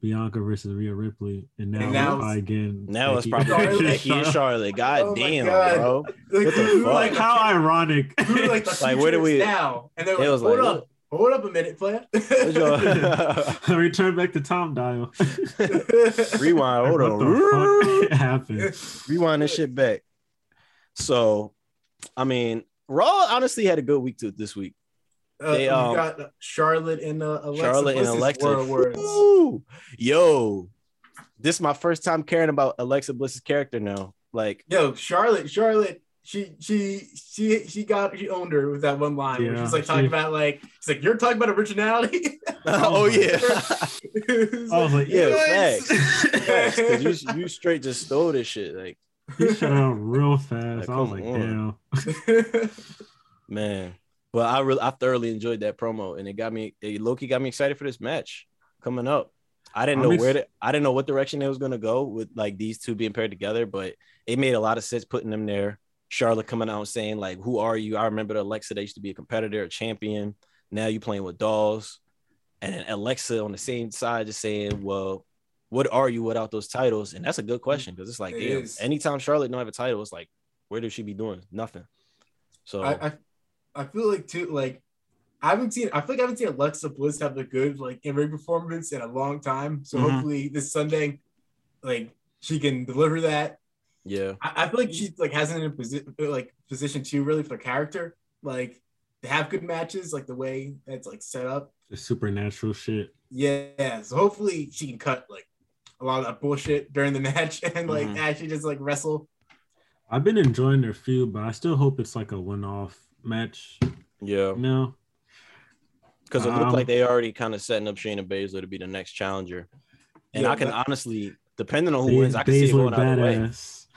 Bianca versus Rhea Ripley, and now, And now we're probably getting Now it's probably Charlotte. Becky and Charlotte. God Oh damn, God. bro. Like, What the fuck? like how ironic. we like the Like, where do we- now? And they It were was like, hold like, up, hold up a minute, player. (laughs) What's your- (laughs) Return back to Tom Dial. (laughs) Rewind. Hold what on. the fuck happened? Rewind this shit back. So, I mean, Raw honestly had a good week to this week. Uh, They, we um, got Charlotte and uh, Alexa Charlotte and Bliss's Alexa. War words. Woo! Yo, this is my first time caring about Alexa Bliss's character now. Like, Yo, Charlotte, Charlotte she she she she got she owned her with that one line. where Yeah, she's like talking she- about like she's like you're talking about originality. (laughs) (laughs) oh yeah. (laughs) I was like, Yeah, what? facts. Facts, 'cause you you straight just stole this shit. Like he shut out real fast. Like, I was like, on. damn. man. But I really I thoroughly enjoyed that promo and it got me it Loki got me excited for this match coming up. I didn't I'm know where to, I didn't know what direction it was gonna go with like these two being paired together, but it made a lot of sense putting them there. Charlotte coming out saying, like, who are you? I remember the Alexa, they used to be a competitor, a champion. Now you playing with dolls. And then Alexa on the same side just saying, Well, what are you without those titles? And that's a good question because it's like, It damn, anytime Charlotte don't have a title, it's like, where does she be doing? Nothing. So I, I I feel like too like I haven't seen I feel like I haven't seen Alexa Bliss have a good like in ring performance in a long time. So Mhm. hopefully this Sunday, like she can deliver that. Yeah. I, I feel like she's like hasn't in a position like position two really for the character. Like to have good matches, like the way it's like set up. The supernatural shit. Yeah. So hopefully she can cut like a lot of that bullshit during the match (laughs) and like Mhm. actually just like wrestle. I've been enjoying their feud, but I still hope it's like a one-off match. Yeah. You know, Because it looked Um, like they already kind of setting up Shayna Baszler to be the next challenger. And Yeah, I can honestly, depending on who wins, I can see it Baszler going either way.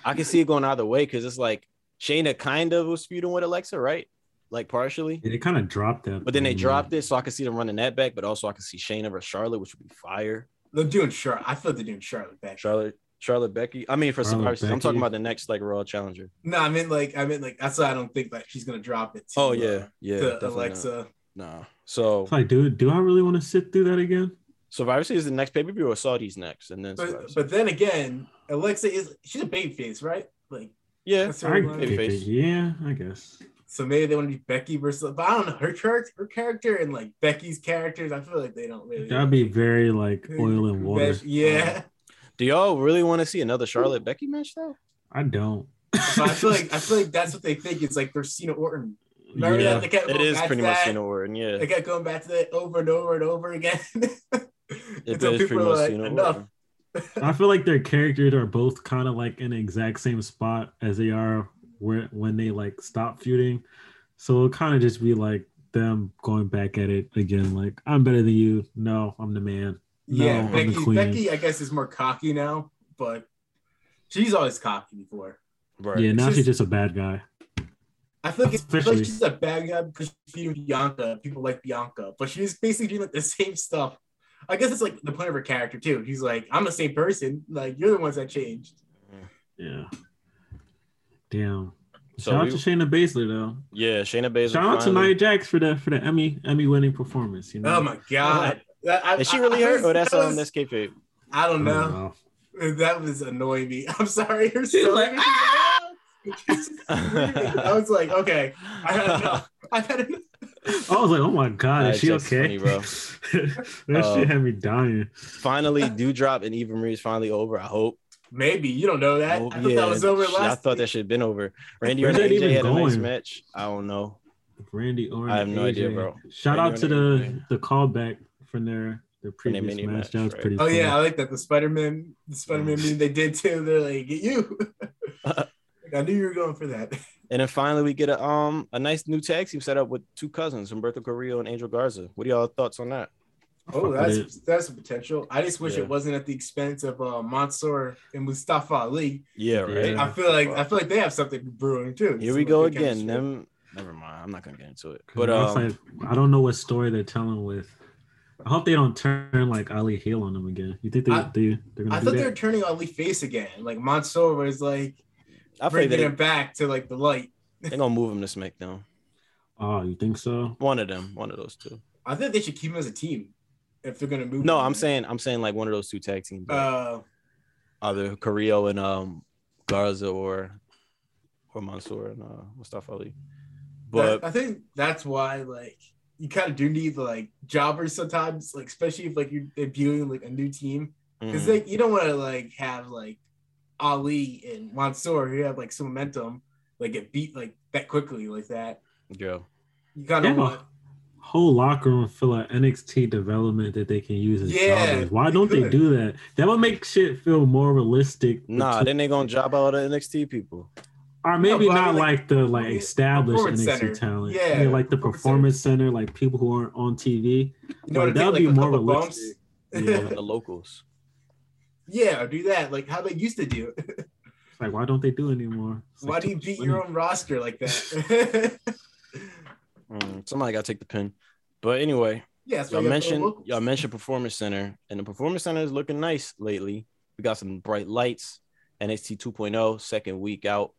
Badass. I can see it going either way because it's like Shayna kind of was feuding with Alexa, right? Like partially. Yeah, they kind of dropped that, But then they thing, dropped it, so I can see them running that back. But also, I can see Shayna versus Charlotte, which would be fire. They're doing Charlotte. I feel like they're doing Charlotte back. Charlotte, Charlotte Becky. I mean, for Charlotte Survivor Series, I'm talking about the next like Raw challenger. No, I mean like I mean like that's why I don't think like she's gonna drop it. To, Oh uh, yeah, yeah, to Alexa. Not. Nah. So It's like, dude, do I really want to sit through that again? Survivor Series is the next pay per view, or Saudi's next, and then Survivor But but then again, Alexa is she's a baby face, right? Like yeah, that's I. Baby face. it. Yeah, I guess. so maybe they want to be Becky versus but I don't know her character her character and like Becky's characters. I feel like they don't really That'd be very like oil and water. Yeah. Uh, do y'all really want to see another Charlotte Becky match though? I don't. But I feel like I feel like (laughs) that's what they think. It's like they're Cena Orton. Remember yeah. that? They kept It going is back pretty much that. Cena Orton, yeah. They kept going back to that over and over and over again. (laughs) It Until people pretty are much like, Cena enough. Orton. I feel like their characters are both kind of like in the exact same spot as they are where when they like stop feuding. So it'll kind of just be like them going back at it again. Like I'm better than you. No, I'm the man. No, yeah, I'm the Becky. queen. Becky, I guess, is more cocky now, but she's always cocky before. Right. Yeah, now It's she's just- just a bad guy. I feel like, it's, I feel like she's a bad guy because she's feuding Bianca. People like Bianca, but she's basically doing like the same stuff. I guess it's like the point of her character too. He's like, I'm the same person. Like you're the ones that changed. Yeah. Damn. So Shout out we- to Shayna Baszler though. Yeah, Shayna Baszler. Shout out to finally- Nia Jax for the for the Emmy Emmy winning performance. You know. Oh my god. That- I- Is she really I hurt? was- Or that's that um was- that's kayfabe? I don't I know. don't know. That was annoying me. (laughs) I'm sorry. You're so (laughs) like, (laughs) "Ah!" I was like, okay, I had enough. I had enough. I was like, oh my god, is she okay? funny, bro. (laughs) that Uh, shit had me dying. finally, Doudrop and Eva Marie is finally over. I hope. Maybe you don't know that. Oh, I thought yeah, that was over last. I thought that should have been over. Randy Where's Orton and AJ even had a nice going? match. I don't know. Randy Orton. I have no AJ. idea, bro. Shout Randy out to the and the callback from their their their previous mini match. match, That was right. pretty. Oh funny. yeah, I like that. The Spider Man, the Spider Man meme they did too. They're like, get you. (laughs) Like, I knew you were going for that. (laughs) And then finally, we get a um a nice new tag team set up with two cousins, Humberto Carrillo and Angel Garza. What are y'all thoughts on that? Oh, that's that's a potential. I just wish Yeah. it wasn't at the expense of uh, Mansoor and Mustafa Ali. Yeah, right. Yeah. I feel like I feel like they have something brewing too. Here Some we go again. Them. Never mind. I'm not gonna get into it. But um, like I don't know what story they're telling with. I hope they don't turn like Ali heel on them again. You think they I- they they're gonna I do thought they were turning Ali face again. Like Mansoor was like I think bringing they, him back to like the light. they're gonna move him to SmackDown. Oh, you think so? One of them. One of those two. I think they should keep him as a team if they're gonna move. No, him. I'm saying I'm saying like one of those two tag teams. Uh, either Carrillo and um Garza or or Mansoor and uh Mustafa Ali. but But I think that's why like you kind of do need like jobbers sometimes, like especially if like you're debuting like a new team, because mhm, like you don't want to like have like Ali and Mansoor who have like some momentum, like get beat like that quickly like that. yeah. You kind They of have a whole locker room full of NXT development that they can use as Yeah, jobbers. Why don't they could. do that? That would make shit feel more realistic. Nah, between- then they gonna job out the NXT people. Or maybe but I not mean, like, like, the like established NXT center. talent. Yeah, like the performance performance center, like people who aren't on TV. You know Like, that would be Like more couple bumps. realistic. Yeah. (laughs) the locals. Yeah, or do that like how they used to do it. It's like, why don't they do anymore? It's Why like do you beat much your own roster like that? (laughs) Mm, somebody got to take the pin. But anyway, yeah, that's y'all you got the mentioned locals. y'all mentioned performance center, and the performance center is looking nice lately. We got some bright lights. NXT 2.0, oh, second week out.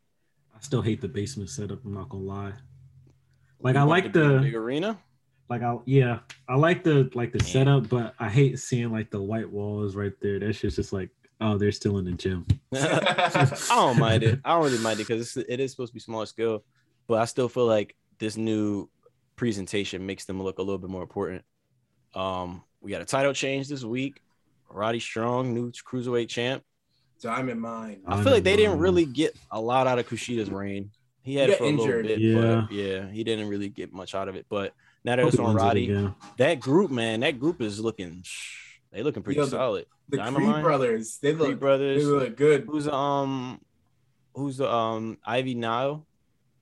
I still hate the basement setup. I'm not gonna lie. Like You I like it to be a the big arena. Like I yeah I like the like the Yeah. setup, but I hate seeing like the white walls right there. That shit's just like oh they're still in the gym. (laughs) I don't mind it. I don't really mind it because it is supposed to be smaller scale, but I still feel like this new presentation makes them look a little bit more important. Um, we got a title change this week. Roddy Strong, new cruiserweight champ. Diamond Mine. I feel like they didn't really get a lot out of Kushida's reign. He had He it for a little bit, Yeah. but yeah, he didn't really get much out of it. But now that Hope on Roddy, that group, man, that group is looking, they looking pretty Yo, solid. The Diamond Creed brothers. They Creed look. They brothers. look good. Who's um, who's the um Ivy Nile,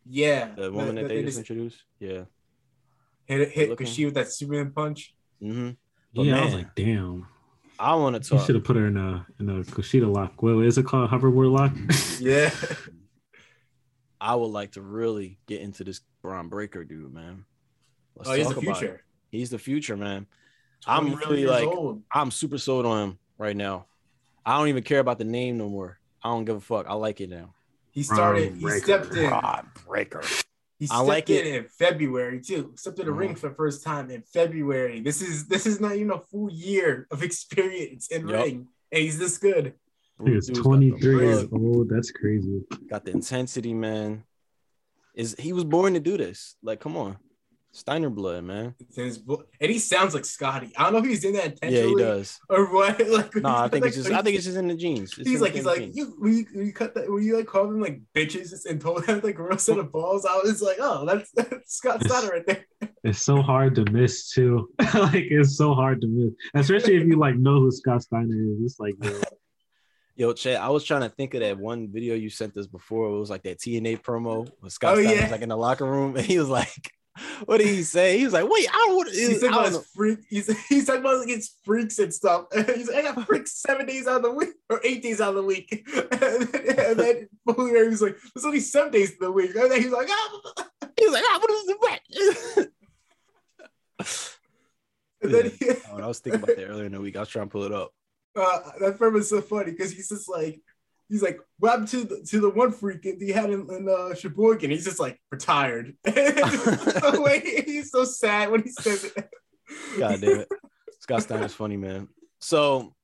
Yeah. the woman that, that they, they just just introduced? Yeah. hit hit because she with that Superman punch. Mm-hmm. But Yeah, I was like damn. I want to You talk. should have put her in a in a Kushida lock. What is it called? Hoverboard lock? (laughs) Yeah. I would like to really get into this Bron Breakker dude, man. Let's oh, he's the talk about it. future. He's the future, man. I'm really like, old. I'm super sold on him right now. I don't even care about the name no more. I don't give a fuck. I like it now. He started. He stepped in. Bron Breakker. He I stepped like in it. in February too. Stepped in the Mhm. ring for the first time in February. This is this is not even a full year of (laughs) experience in Yup. ring, and he's this good. He was Dude's got the 23 years old. That's crazy. Got the intensity, man. Is he was born to do this? Like, come on, Steiner blood, man. It's in his bo- and he sounds like Scotty. I don't know if he's in that intentionally Yeah, he does. or what. (laughs) Like, No, I think it's just. I think it's just in the genes. It's He's like, he's like, genes. you, when you, when you cut that, when you like call them like bitches and told them like a real set of balls, I was like, oh, that's, (laughs) that's Scott Steiner right there. (laughs) It's so hard to miss too. like it's so hard to miss, especially if you like know who Scott Steiner is. It's like yo, Yo, Chad, I was trying to think of that one video you sent us before. It was like that TNA promo with Scott Oh, Steiner yeah. was like in the locker room, and he was like, (laughs) "What did he say?" He was like, "Wait, I don't want He's to." talking about his freak. He's, he's talking about his freaks and stuff. (laughs) He's like, I got (laughs) freaks seven days out of the week or eight days out of the week. and then, and then Ray was like, there's only seven days of the week. And then he's like, ah. He was like, "Ah, what is the And then he, Oh, I was thinking about that earlier in the week. I was trying to pull it up. uh, that film is so funny because he's just like, he's like, what happened to the, to the one freak that he had in, in uh, Sheboygan? He's just like retired. (laughs) the (laughs) way he's so sad when he says it. God damn it. Scott Steiner's funny, man. So,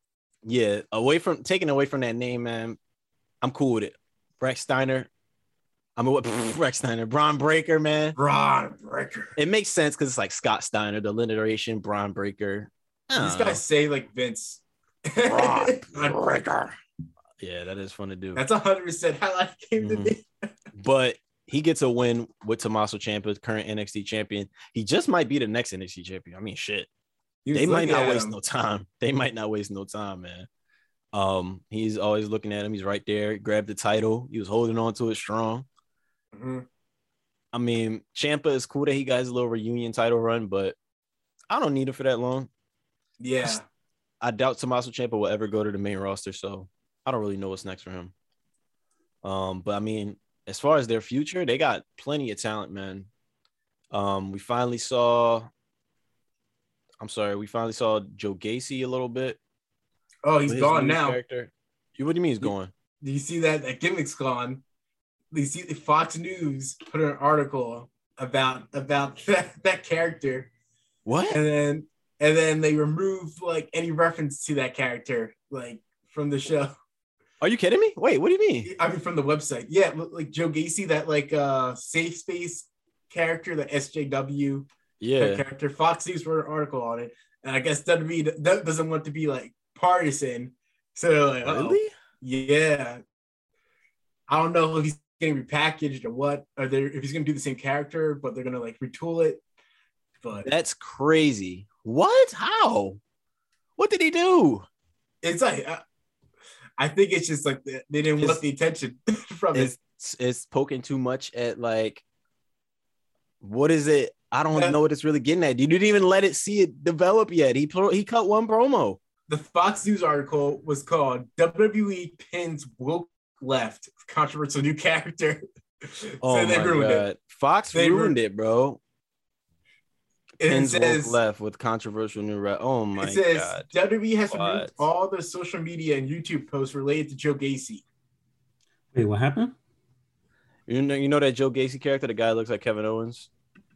yeah, away from taking away from that name, man, I'm cool with it. Rex Steiner. I'm a (laughs) Rex Steiner, Bron Breakker, man. Bron Breakker. It makes sense because it's like Scott Steiner, the alliteration, Bron Breakker. I These don't guys say like Vince. Bron Bron Breakker. Yeah, that is fun to do. That's hundred percent how life came to Mhm. me. but he gets a win with Tommaso Ciampa, current NXT champion. He just might be the next NXT champion. I mean, shit. They might not waste him. no time. They might not waste no time, man. Um, he's always looking at him. He's right there. Grabbed the title. He was holding on to it strong. Mhm. I mean, Ciampa is cool that he got his little reunion title run, but I don't need it for that long. Yeah, I doubt Tommaso Ciampa will ever go to the main roster, so I don't really know what's next for him. Um, but I mean, as far as their future, they got plenty of talent, man. Um, we finally saw. I'm sorry, we finally saw Joe Gacy a little bit. Oh, he's gone now. Character. You what do you mean he's He- going? Do you see that? That gimmick's gone. You see, Fox News put an article about about (laughs) that, that character, What? and then and then they removed like any reference to that character, like from the show. Are you kidding me? Wait, what do you mean? I mean, from the website. Yeah, like Joe Gacy, that like uh safe space character, the SJW Yeah. character. Fox News wrote an article on it, and I guess WWE that doesn't want to be like partisan, so like. Really? Yeah. I don't know if he's getting repackaged or what, or if he's gonna do the same character, but they're gonna like retool it. But That's crazy. What? How? What did he do? it's like uh, I think it's just like they, didn't Is- want the attention (laughs) from Is it. it's poking too much at like what is it? I don't Yeah. know what it's really getting at. You didn't even let it see it develop yet. He pro- he cut one promo. The Fox News article was called WWE pins woke left controversial new (laughs) character. Oh so they my ruined god, it. Fox They ruined it, bro. And It Pins says, left with controversial new rep. Oh my it says god. WWE has What? removed all the social media and YouTube posts related to Joe Gacy. Wait, what happened? You know, you know that Joe Gacy character, the guy that looks like Kevin Owens.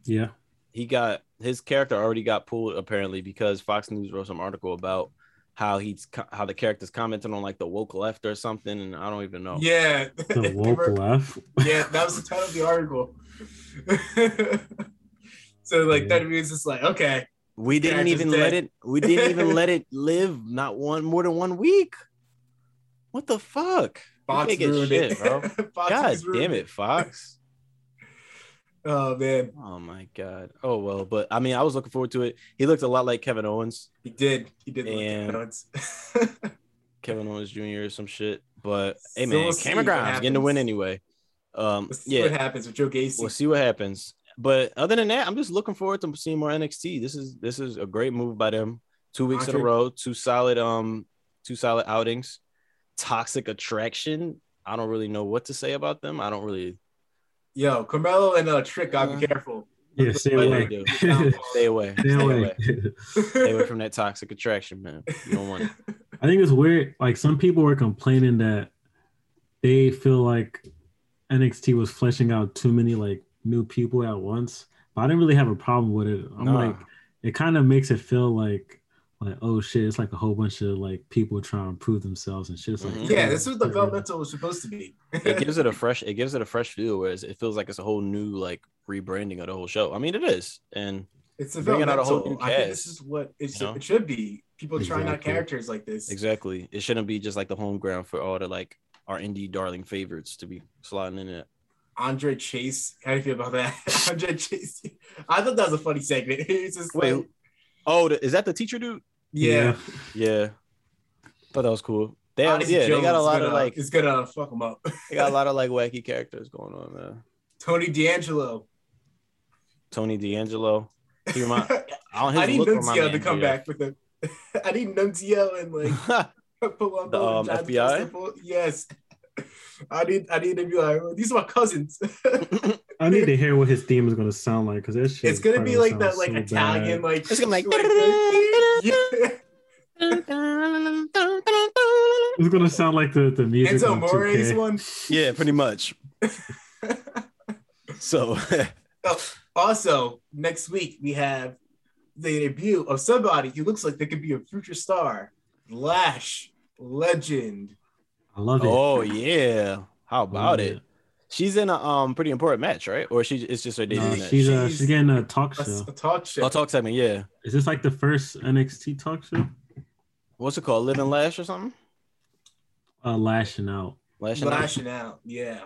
Yeah. He got his character already got pulled apparently because Fox News wrote some article about how he's how the character's commenting on like the woke left or something, and I don't even know. Yeah, The (laughs) woke were- left. yeah, that was the title of the article. (laughs) so like Yeah. WWE is just like, okay, We didn't even let it. We didn't even (laughs) let it live. Not one more than one week. What the fuck? Fox ruined shit, (laughs) it, bro. Fox God damn it, Fox. (laughs) Oh man, Oh my god. Oh well, but I mean, I was looking forward to it. He looked a lot like Kevin Owens, he did. He did. And- like Owens. Kevin Owens Jr. or some shit. But hey, So man, we'll Cameron Grimes getting the win anyway. Um, Let's see what happens with Joe Gacy. we'll see what happens. But other than that, I'm just looking forward to seeing more NXT. This is this is a great move by them. Two weeks in a row, two solid um, two solid outings. Toxic Attraction. I don't really know what to say about them. I don't really. Yo, Carmelo and uh, Trick, gotta Uh, be careful. Yeah, stay away. do. (laughs) Stay away. Stay away. Stay away from that toxic attraction, man. You don't want it. (laughs) I think it's weird. Like some people were complaining that they feel like NXT was fleshing out too many like new people at once. But I didn't really have a problem with it. I'm Nah. like, it kind of makes it feel like like oh shit, it's like a whole bunch of like people trying to prove themselves and shit. It's like Mhm. yeah, this is what developmental was supposed to be. it gives it a (laughs) fresh it gives it a fresh feel whereas it feels like it's a whole new like rebranding of the whole show i mean it is and It's Bringing out a whole developmental. new I think this is what it, you know? it should be. People trying out characters like this. exactly it shouldn't be just like the home ground for all the like our indie darling favorites to be sliding in it Andre Chase, how do you feel about that? (laughs) Andre Chase. I thought that was a funny segment. (laughs) It's just Wait, like, oh the, is that the teacher dude yeah. yeah thought that was cool they have, Odyssey yeah they got a lot gonna, of like It's gonna fuck them up. they got a lot of (laughs) like wacky characters going on man Tony D'Angelo. tony d'angelo he remind I, don't, I need look remind Nunzio to come back with him. I need Nunzio and like pull up The, um, FBI? Yes. I need I need to be like, oh, these are my cousins. (laughs) I need to hear what his theme is gonna sound like because that shit. it's gonna be like sound that like so Italian bad. like It's gonna be like- (laughs) It's gonna sound like the the music. Enzo Amore's 2K. (laughs) one. yeah pretty much so Also, next week we have the debut of somebody who looks like they could be a future star. Lash Legend. I love it. Oh yeah. How (laughs) about love it? She's in a um pretty important match, right? Or she it's just her debut No, match. she's uh, She's- she's getting a talk A, show. a talk show. I'll talk segment, yeah. Is this like the first NXT talk show? What's it called? Living Lash or something? Uh, lashing out. Lashing out? Lashing out. Yeah.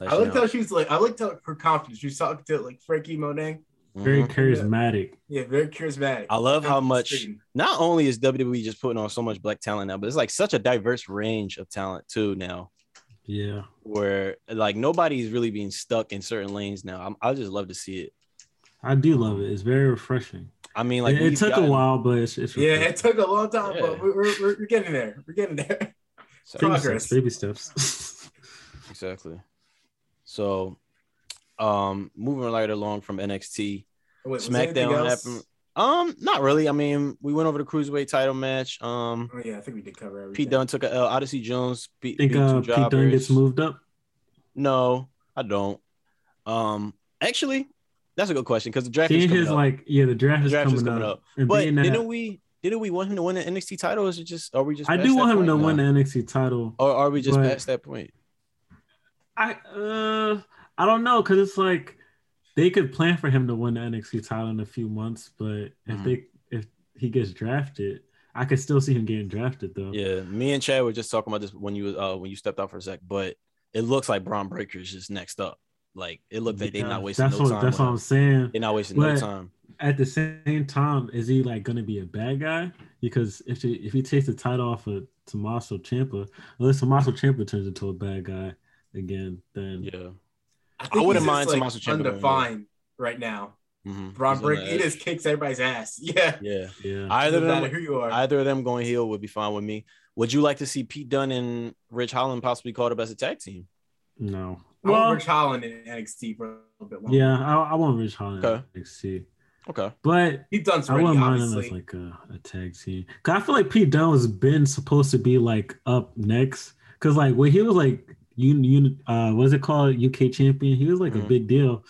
I Lashing liked out. how she's like, I liked how her confidence. She was talking to like Frankie Monet. Very Mhm. charismatic. Yeah, very charismatic. I love how much not only is WWE just putting on so much black talent now, but it's like such a diverse range of talent too now. Yeah. Where like nobody's really being stuck in certain lanes now. I'm, I just love to see it. I do love it. It's very refreshing. I mean, like it, it took gotten- a while, but it's, it's Yeah, it took a long time, Yeah. but we're, we're, we're we're getting there. We're getting there. (laughs) So- progress. Baby steps. (laughs) exactly. So, um, moving right along from NXT, Wait, was there anything SmackDown else? happened. Um, not really. I mean, we went over the cruiserweight title match. Um, Oh yeah, I think we did cover everything. Pete Dunne took a L. Odyssey Jones beat, think beat uh, two Pete Dunne gets moved up. No, I don't. Um, actually, that's a good question because the draft is coming his up. like, yeah, the draft, The is, draft coming is coming up. up. But that- didn't we? Didn't we want him to win the NXT title? Or is it just? Are we just? I past do that want him to now? win the NXT title. Or are we just past that point? I uh I don't know because it's like they could plan for him to win the NXT title in a few months, but if Mhm. they if he gets drafted, I could still see him getting drafted though. Yeah, me and Chad were just talking about this when you uh when you stepped out for a sec, but it looks like Bron Breakker is just next up. Like it looked like they're not wasting that's no what time. that's what I'm saying. They're not wasting no time. At the same time, is he like gonna be a bad guy? Because if he, if he takes the title off of Tommaso Ciampa, unless Tommaso Ciampa turns into a bad guy, again, then Yeah. I, I wouldn't mind just, like, Tommaso Ciampa going undefined right now. Mhm. Braun He's on Breaker, he just kicks everybody's ass. (laughs) Yeah. Yeah. yeah. Either Doesn't of matter them, who you are. either of them going heel would be fine with me. Would you like to see Pete Dunne and Ridge Holland possibly called up as a tag team? no. I want Well, Ridge Holland in NXT for a little bit longer. yeah, I, I want Ridge Holland Okay. in NXT. Okay. But Pete Dunne's I ready, wouldn't mind him obviously. as like a, a tag team. Cause I feel like Pete Dunne has been supposed to be like up next. Cause like when he was like un, un uh what's it called UK champion, he was like Mhm. a big deal.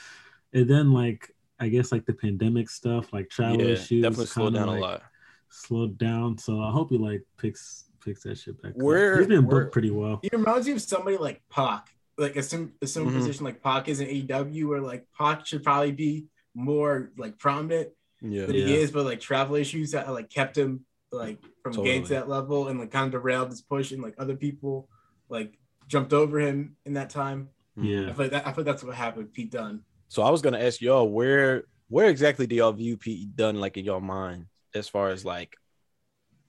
And then like I guess like the pandemic stuff, like travel yeah, issues, definitely slowed kinda, down like, a lot. Slowed down. So I hope he like picks picks that shit back. Where- He's been where- booked pretty well. He reminds me of somebody like Pac, like a sim a similar Mhm. position like Pac is in AEW, where like Pac should probably be more like prominent Yeah. than Yeah. he is, but like travel issues that like kept him like from getting to that level and like kind of derailed his push and like other people like jumped over him in that time. Yeah, I Yeah. feel like that, I feel like that's what happened with Pete Dunne. So I was gonna ask y'all where where exactly do y'all view Pete Dunne like in your mind as far as like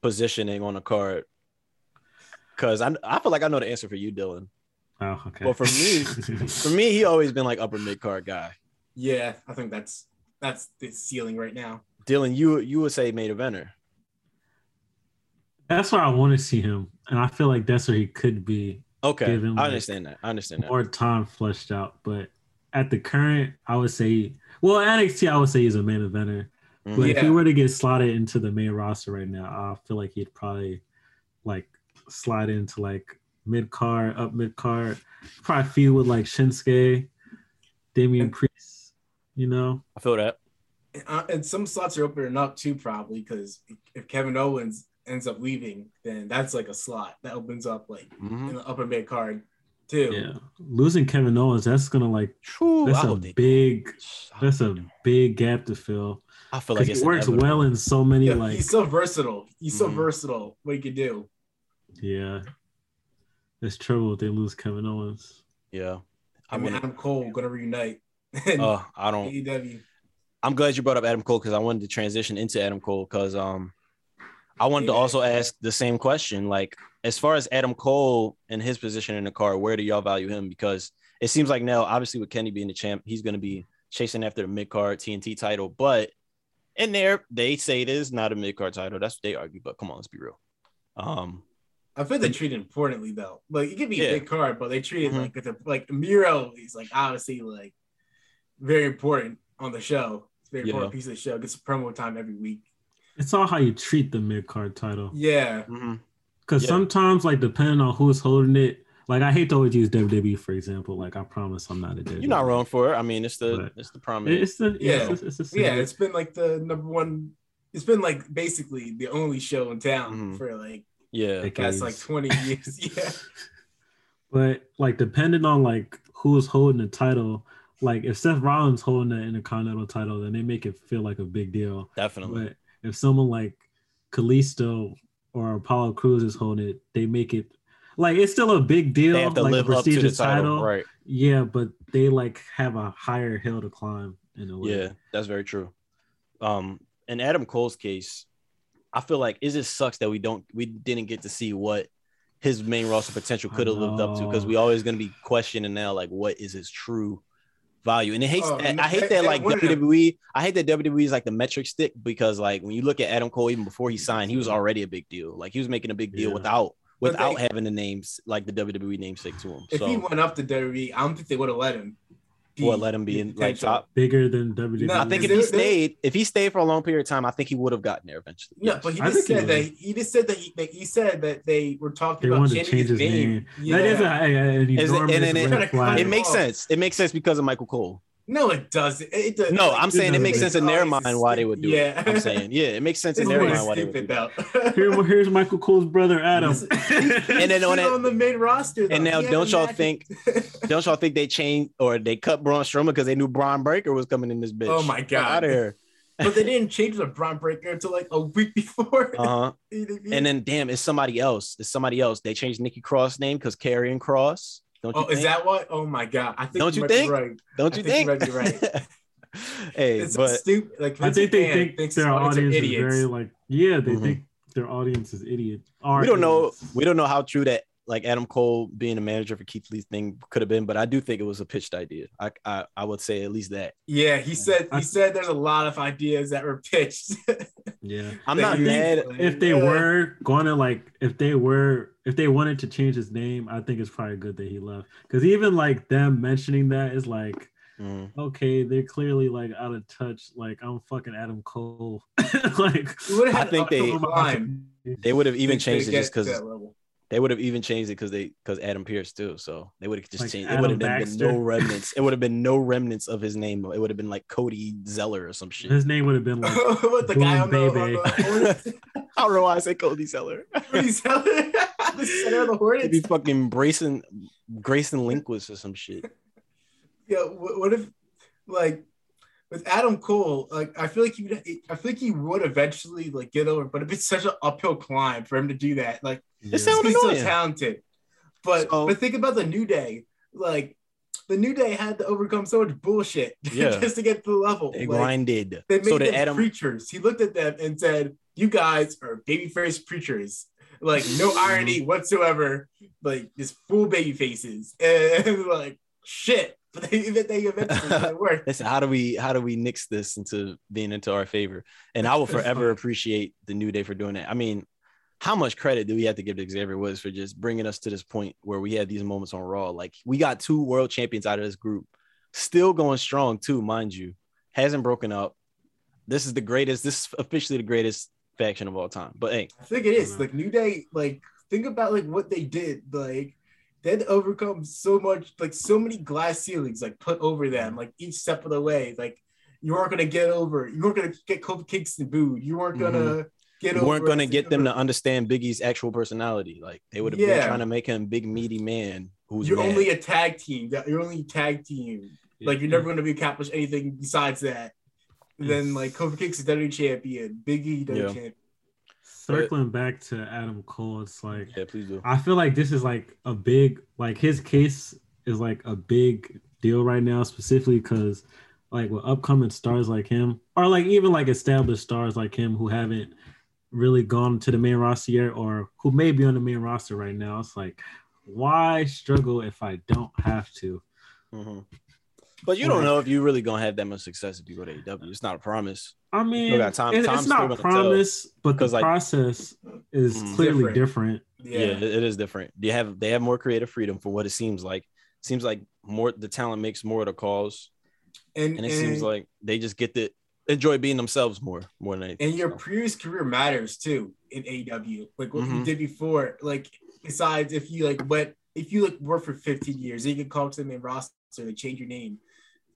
positioning on a card? Cause I I feel like I know the answer for you, Dylan. Oh, okay. Well, for me- (laughs) For me, he always been like upper mid card guy. Yeah, I think that's that's the ceiling right now. Dylan, you you would say main eventer. that's where I want to see him. And I feel like that's where he could be Okay, Give him, I understand that. I understand that. more time fleshed out. But at the current, I would say, well, NXT, I would say he's a main eventer. Mhm. But if he were to get slotted into the main roster right now, I feel like he'd probably like slide into like mid card, up mid card, probably feud with like Shinsuke, Damian Priest, you know? I feel that. And, uh, and some slots are opening up too, probably because if Kevin Owens ends up leaving, then that's like a slot that opens up like Mhm. in the upper mid card too. Yeah. Losing Kevin Owens, that's gonna like True. that's I a hope they- big I that's a big gap to fill. I feel like it works inevitable. well in so many Yeah, like he's so versatile. He's so Mhm. versatile. What he could do. yeah. It's trouble if they lose Kevin Owens. Yeah. I I mean, Adam Cole gonna reunite. in uh I don't (laughs) AEW. I'm glad you brought up Adam Cole because I wanted to transition into Adam Cole because um I wanted to also ask the same question. Like, as far as Adam Cole and his position in the card, where do y'all value him? Because it seems like now, obviously, with Kenny being the champ, he's going to be chasing after the mid card TNT title. But in there, they say it is not a mid card title. That's what they argue. But come on, let's be real. Um, I feel they treat it importantly though. Like it could be Yeah. a big card, but they treat it Mhm. like it's a, like Miro is like obviously like very important on the show. It's a very Yeah. important piece of the show. Gets promo time every week. It's all how you treat the mid card title. Yeah. mhm. Because Yeah. sometimes, like, depending on who's holding it, like, I hate to always use WWE for example. Like, I promise I'm not a WWE. you're not wrong for it. I mean, it's the But- it's the promise. It's the yeah, Yeah. it's, it's the. Yeah, it's been like the number one. It's been like basically the only show in town Mhm. for like yeah, Like, past like twenty (laughs) years. (laughs) yeah, But like, depending on like who's holding the title, like if Seth Rollins holding the Intercontinental title, then they make it feel like a big deal. definitely. But if someone like Kalisto or Apollo Crews is holding it, they make it like it's still a big deal. They have to like live a up to the prestigious title, right? Yeah, but they like have a higher hill to climb in a way. Yeah, that's very true. Um, in Adam Cole's case, I feel like it just sucks that we don't we didn't get to see what his main roster potential could have lived up to because we always gonna be questioning now like what is his true value. And it hates Oh, that, I hate that like WWE I hate that WWE is like the metric stick because like when you look at Adam Cole even before he signed he was mm-hmm. already a big deal. Like he was making a big deal Yeah. without without they- having the names like the WWE namesake to him. If so he went up to WWE, I don't think they would have let him. Be- what let him be in like potential. top Bigger than WWE. No, I think if They- he stayed, if he stayed for a long period of time, I think he would have gotten there eventually. No, Yes. but he just think he said that would. he just said that he, that he said that they were talking they about to changing change his name. Yeah. That is a, a- an Is it- enormous and- and it- it makes sense. It makes sense because of Michael Cole. No, it doesn't. It, it does. No, I'm saying it makes sense in their mind why they would do yeah. it. I'm saying, yeah, it makes sense in their mind why they would do stupid that. Here, here's Michael Cole's brother Adam. and (laughs) And then on on, the main roster. Though. and now He don't y'all match- think- (laughs) Don't y'all think they changed or they cut Braun Strowman because they knew Bron Breakker was coming in this bitch? Oh my God. out of here. but they didn't change the Bron Breakker until like a week before. (laughs) Uh huh. And then damn, it's somebody else. It's somebody else. They changed Nikki Cross' name because Karrion Cross. Don't you oh, is that what? Oh my God! I think Don't you might think? Right. Don't I you think think? you might (laughs) hey, It's but stupid. Like I think they think thinks their audience is very like yeah, they Mhm. think their audience is idiot. Are we don't know. We don't know how true that like Adam Cole being a manager for Keith Lee's thing could have been, but I do think it was a pitched idea. I I, I would say at least that. Yeah, he said he said there's a lot of ideas that were pitched. (laughs) Yeah. I'm not mad. If they Yeah. were going to like, if they were, if they wanted to change his name, I think it's probably good that he left. Because even like them mentioning that is like, Mhm. okay, they're clearly like out of touch. Like I'm fucking Adam Cole. (laughs) like I think they- (laughs) They would have even to- to changed it just because that level. They would have even changed it because they because Adam Pearce too. So they would have just Like changed. Adam it would have been, Baxter. no remnants. It would have (laughs) been no remnants of his name. It would have been like Cody Zeller or some shit. His name would have been like (laughs) What the guy on the, Boom, on baby. the (laughs) I don't know why I say Cody Zeller. He's the center of the Hornets. It'd be Hornets. fucking Grayson Grayson Linquist or some shit. Yeah, what, what if like with Adam Cole, like I feel like he would, I feel like he would eventually like get over, but it's such an uphill climb for him to do that. Like yeah. sounds- he's so talented. But So- but think about the New Day. Like the New Day had to overcome so much bullshit (laughs) Yeah. just to get to the level. They Like, grinded. They made So them Adam. preachers. He looked at them and said, "You guys are babyface preachers. Like no (laughs) irony whatsoever. Like just full baby faces." (laughs) And like shit. But (laughs) they, they eventually made it work. (laughs) They said, "How do we how do we nix this into being into our favor?" And I will (laughs) forever appreciate the New Day for doing that. I mean, how much credit do we have to give to Xavier Woods for just bringing us to this point where we had these moments on Raw? Like we got two world champions out of this group, still going strong too, mind you. Hasn't broken up. This is the greatest. This is officially the greatest faction of all time. But hey, I think it is. Mm-hmm. Like New Day, like think about like what they did. Like they had to overcome so much, like so many glass ceilings, like put over them, like each step of the way. Like you weren't gonna get over, you weren't gonna get Kofi Kingston booed, you weren't gonna mm-hmm. get over. you weren't going to get them to understand Big E's actual personality. Like they would have been trying to make him big meaty man who's You're mad. only a tag team. You're only a tag team. Like you're never going to be accomplish anything besides that. And then Yes. like Kofi Kingston WWE champion, Biggie WWE Yeah. champion. Circling back to Adam Cole. It's like yeah, please do. I feel like this is like a big like his case is like a big deal right now, specifically because like with upcoming stars like him, or like even like established stars like him who haven't really gone to the main roster yet, or who may be on the main roster right now. It's like, why struggle if I don't have to? Mhm. But you don't know if you're really gonna have that much success if you go to AEW. It's not a promise. I mean, got time- it- time's it's still not gonna promise, but the like- process is Mhm. clearly Different. different. Yeah, Yeah. it, it is different. They have they have more creative freedom for what it seems like. Seems like more the talent makes more of the calls, And, and it seems like they just get to enjoy being themselves more more than anything. and your So, previous career matters too in AEW. Like what you Mhm. did before. Like besides if you like went if you like work for 15 years, you can call to the main roster, they change your name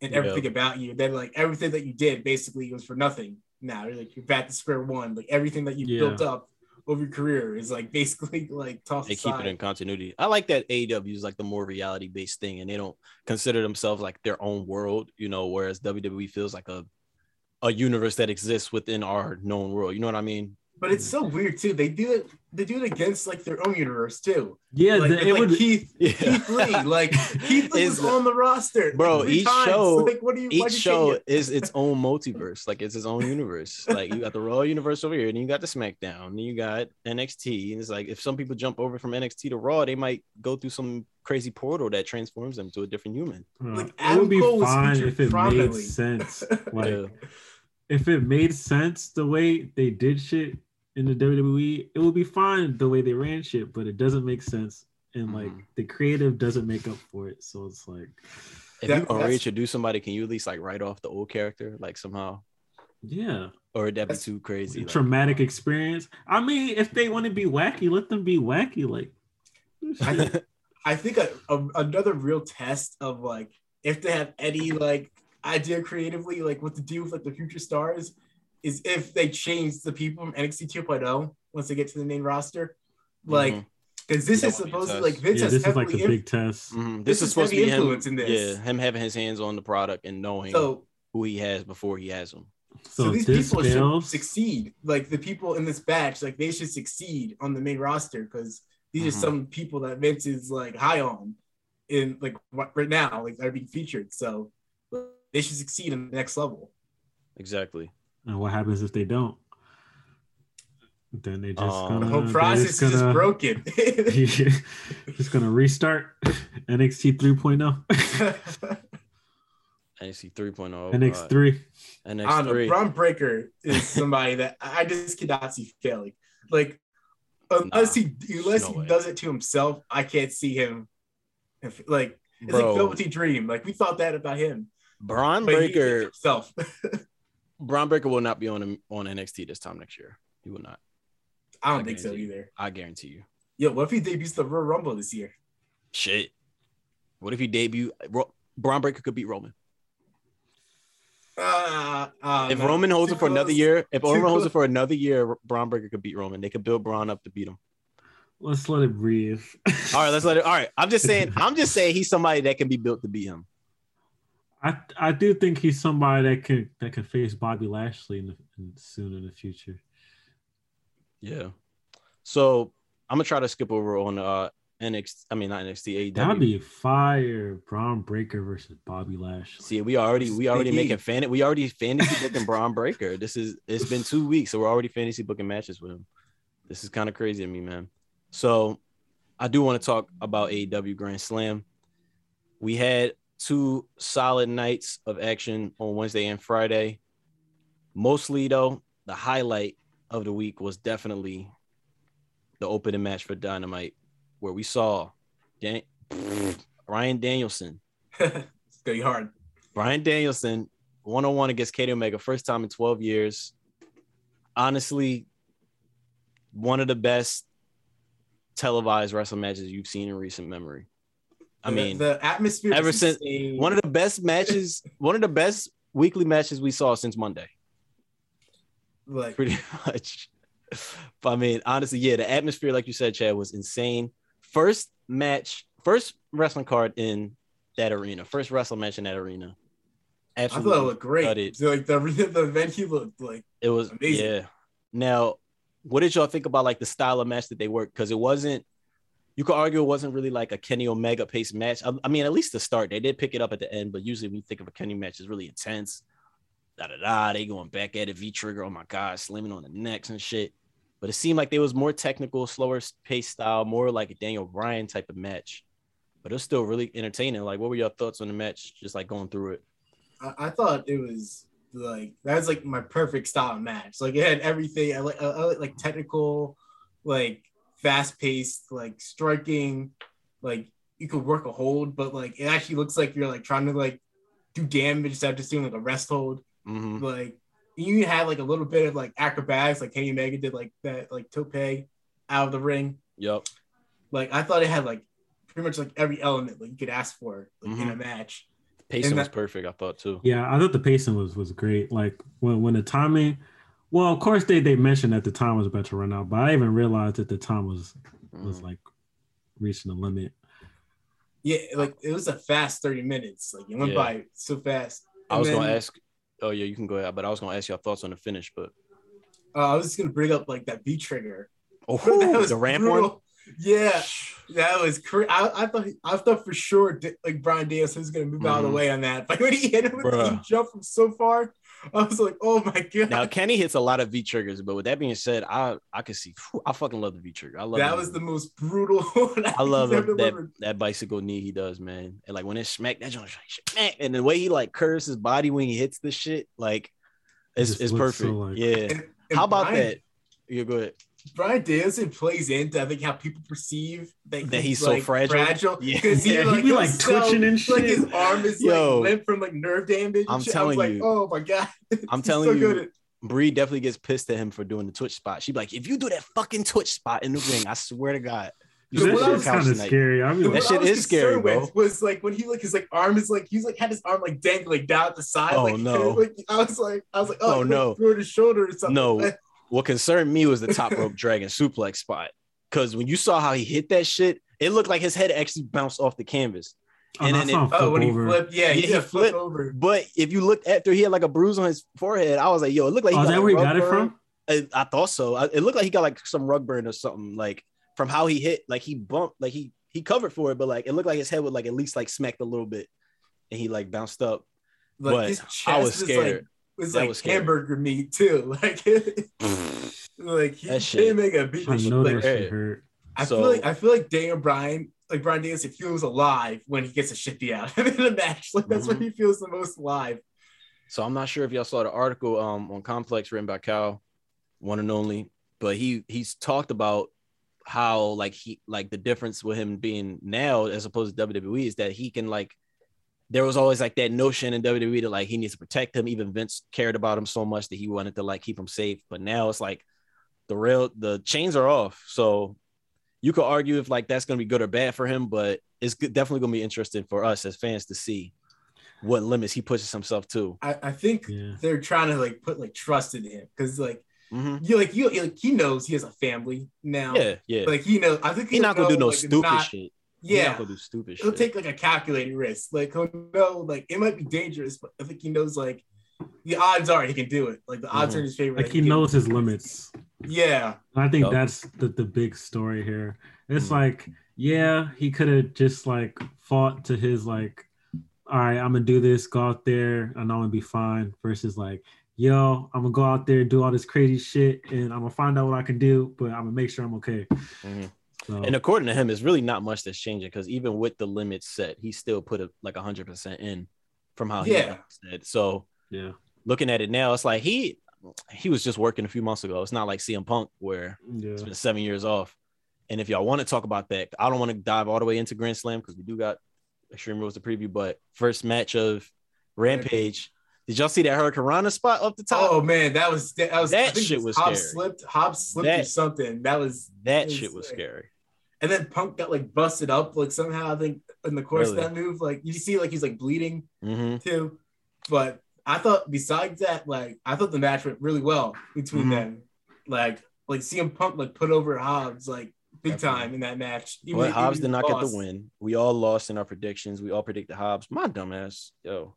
and Yeah. everything about you. Then like everything that you did basically was for nothing. Now you're like you're back to square one. Like everything that you Yeah. built up over your career is like (laughs) basically like tossed they keep it in continuity. I like that AEW is like the more reality based thing, and they don't consider themselves like their own world. You know, whereas WWE feels like a a universe that exists within our known world. You know what I mean? But it's so weird too. They do it. They do it against like their own universe too. Yeah, like, the- it like would. Keith Yeah. Keith Lee. Like Keith Lee (laughs) Is- was on the roster, Bro, three each times. show- (laughs) Like, what do you? each you show change it? is its (laughs) own multiverse like it's its own universe like you got the raw universe over here and you got the smackdown and you got nxt and it's like if some people jump over from nxt to raw they might go through some crazy portal that transforms them to a different human uh, Like, it Adam would be Cole fine featured if it made sense. Like Yeah. if it made sense the way they did shit in the WWE, it would be fine the way they ran shit, but it doesn't make sense. And like Mhm. the creative doesn't make up for it. So it's like, if That- you gonna that's- reintroduce somebody can you at least like write off the old character like somehow yeah, or would that be too crazy like, traumatic experience. I mean, if they want to be wacky, let them be wacky. Like, I think, I think a, a, another real test of like if they have any like idea creatively, like what to do with like the future stars, is if they change the people from NXT 2.0 once they get to the main roster, like Mhm. because this That is would be a supposedly like Vince yeah, has this is like heavily the inf- big test. Mhm. This this, is is supposed to be him influence in this. yeah him having his hands on the product and knowing so who he has before he has them so, So, these people fails. should succeed. Like the people in this batch, like they should succeed on the main roster because these Mhm. are some people that Vince is like high on in like right now, like they're being featured. So they should succeed in the next level. exactly And what happens if they don't? Then they just Um, The gonna, whole process is just gonna- broken. (laughs) (laughs) just gonna restart NXT 3.0, NXT 3.0. oh, (laughs) NXT 3. I don't NXT know. 3. Bron Breakker is somebody that I just cannot see failing. Like unless he unless no he way. does it to himself, I can't see him. If, like it's Bro. like Velveteen Dream. Like we thought that about him. Braun But he did it Breaker. himself. Bron Breakker will not be on on NXT this time next year. He will not. I don't I think so guarantee you. either. I guarantee you. Yo, what if he debuts the Royal Rumble this year? Shit. What if he debut? Ro- Bron Breakker could beat Roman. Uh, uh, if no. Roman holds it for another year, if Too Roman holds it for another year, Bron Breakker could beat Roman. They could build Braun up to beat him. Let's let it breathe. All right, let's let it. All right, I'm just (laughs) saying. I'm just saying he's somebody that can be built to beat him. I I do think he's somebody that can that can face Bobby Lashley in the, in, soon in the future. Yeah. So I'm gonna try to skip over on uh NXT. I mean not NXT. AEW. That'd AEW. be fire. Bron Breakker versus Bobby Lashley. See, we already we already making (laughs) fan. We already fantasy booking Bron Breakker. This is it's been two weeks, so we're already fantasy booking matches with him. This is kind of crazy to me, man. So I do want to talk about AEW Grand Slam. We had two solid nights of action on Wednesday and Friday. Mostly though, the highlight of the week was definitely the opening match for Dynamite, where we saw Dan- (laughs) Ryan Danielson (laughs) it's be hard. Bryan Danielson, one on one against Kenny Omega, first time in 12 years. Honestly, one of the best televised wrestling matches you've seen in recent memory. I The- mean, the atmosphere. ever since- insane. one of the best matches, (laughs) one of the best weekly matches we saw since Monday, like pretty (laughs) much. But I mean, honestly, yeah, the atmosphere, like you said, Chad, was insane. First match, first wrestling card in that arena, first wrestling match in that arena. Absolutely. I thought it looked great. So, (laughs) like the the venue looked like It was Amazing. yeah. Now, what did y'all think about like the style of match that they worked? Because it wasn't. You could argue it wasn't really like a Kenny Omega pace match. I, I mean, at least the start, they did pick it up at the end, but usually when you think of a Kenny match, it's really intense. Da da da. They going back at it, V trigger. Oh my god, slamming on the necks and shit. But it seemed like there was more technical, slower pace style, more like a Daniel Bryan type of match. But it was still really entertaining. Like, what were your thoughts on the match? Just like going through it. I, I thought it was like that's like my perfect style match. Like it had everything. I like I, like technical, like fast paced, like striking. Like you could work a hold, but like it actually looks like you're like trying to like do damage instead of just doing like a rest hold. Mhm. Like you had like a little bit of like acrobatics, like Kenny Omega did like that, like tope out of the ring. Yep. Like I thought it had like pretty much like every element like you could ask for like, in Mhm. a match. Pacing And was perfect, I thought too. Yeah, I thought the pacing was was great. Like when when the timing, well, of course they they mentioned that the time was about to run out, but I even realized that the time was was Mhm. like reaching the limit. Yeah, like it was a fast 30 minutes. Like it went Yeah. by so fast. I And was gonna ask. Oh yeah, you can go ahead. But I was gonna ask your thoughts on the finish. But Uh, I was just gonna bring up like that V trigger. oh, (laughs) That was the ramp brutal. one. Yeah, that was crazy. I, I thought I thought for sure like Bryan Danielson was gonna move out of the way on that. (laughs) But when he hit him, with the Bruh. he jumped from so far. (laughs) I was like, oh my god. Now Kenny hits a lot of V triggers, but with that being said, I I can see. whew, I fucking love the V trigger. I love that it. was the most brutal. (laughs) one I love he's ever that delivered. that bicycle knee he does, man. And like when it smack that joint, smack, and the way he like curves his body when he hits the shit, like it's it's looks so, perfect. like- yeah. And- and How about Bryan- that? Yeah, go ahead. Bryan Danielson plays into I think how people perceive that, That he's so like, fragile? Yeah. because he (laughs) Yeah, he like, be, like, he'll twitching and shit. Like his arm is Yo. like limp from like nerve damage. I'm shit. telling I was like, you. oh my god, (laughs) I'm telling so you, good Brie definitely gets pissed at him for doing the Twitch spot. She'd be like, if you do that fucking Twitch spot in the ring, I swear to God, you So that what sit was shit's kind of scary. I mean, What That shit was is scary, bro. Was like when he like his like arm is like he's like had his arm like dangling down at the side. Oh, like, (laughs) no. Like, I was like I was like oh, Oh, no. threw it his shoulder or something. No. What concerned me was the top rope (laughs) dragon suplex spot. Because when you saw how he hit that shit, it looked like his head actually bounced off the canvas. oh, and then it, him Oh, when he over. flipped, yeah, Yeah, he, he did flip flipped. over. But if you looked after he had like a bruise on his forehead, I was like, yo, it looked like he Oh, is got that like where he rug got it from? I, I thought so. I, it looked like he got like some rug burn or something, like from how he hit, like he bumped, like he he covered for it, but like it looked like his head would like at least like smacked a little bit, and he like bounced up. Like But his chest I was is scared. like was That like was hamburger meat too. (laughs) Like Like he That didn't make a beat. I know like, Hey. hurt. I So- feel like I feel like Daniel Bryan, like Bryan Danielson, feels alive when he gets a shit beat out of him in a match. Like that's when Mm-hmm. he feels the most alive. So I'm not sure if y'all saw the article um on Complex written by Cal, one and only, but he he's talked about how like he like the difference with him being now as opposed to WWE is that he can like there was always like that notion in WWE that like he needs to protect him. Even Vince cared about him so much that he wanted to like keep him safe. But now it's like the real the chains are off. So you could argue if like that's gonna be good or bad for him, but it's definitely gonna be interesting for us as fans to see what limits he pushes himself to. I, I think Yeah. they're trying to like put like trust in him because like Mhm. you like you like he knows he has a family now. Yeah, yeah. Like he knows. I think He's not gonna do no like, stupid not- shit. He's Yeah, not gonna do stupid he'll shit. take like a calculated risk. Like he'll know like it might be dangerous, but I think he knows like the odds are he can do it. Like the odds Mhm. are in his favor. Like that he can- knows his limits. Yeah, I think Yup. that's the, the big story here. It's Mhm. like, yeah, he could have just like fought to his like, all right, I'm gonna do this, go out there, and I'm gonna be fine. Versus like, yo, I'm gonna go out there, do all this crazy shit, and I'm gonna find out what I can do, but I'm gonna make sure I'm okay. Mhm. So And according to him, it's really not much that's changing because even with the limits set, he still put it like hundred percent in from how he Yeah. said. So yeah, looking at it now, it's like he he was just working a few months ago. It's not like CM Punk where yeah, it's been seven years off. And if y'all want to talk about that, I don't want to dive all the way into Grand Slam because we do got Extreme Rules to preview. But first match of Rampage, did y'all see that Hurricane spot up the top? Oh man, that was that was That I think shit was Hobbs scary. slipped. Hobbs slipped or something. That was that was shit was like- scary. And then Punk got like busted up like somehow. I think in the course Really? of that move, like you see like he's like bleeding hmm too. But I thought besides that, like I thought the match went really well between Mhm. them. Like like CM Punk like put over Hobbs like big Definitely. time in that match. Even- But Hobbs did not get the win. We all lost in our predictions. We all predicted Hobbs. My dumbass, yo.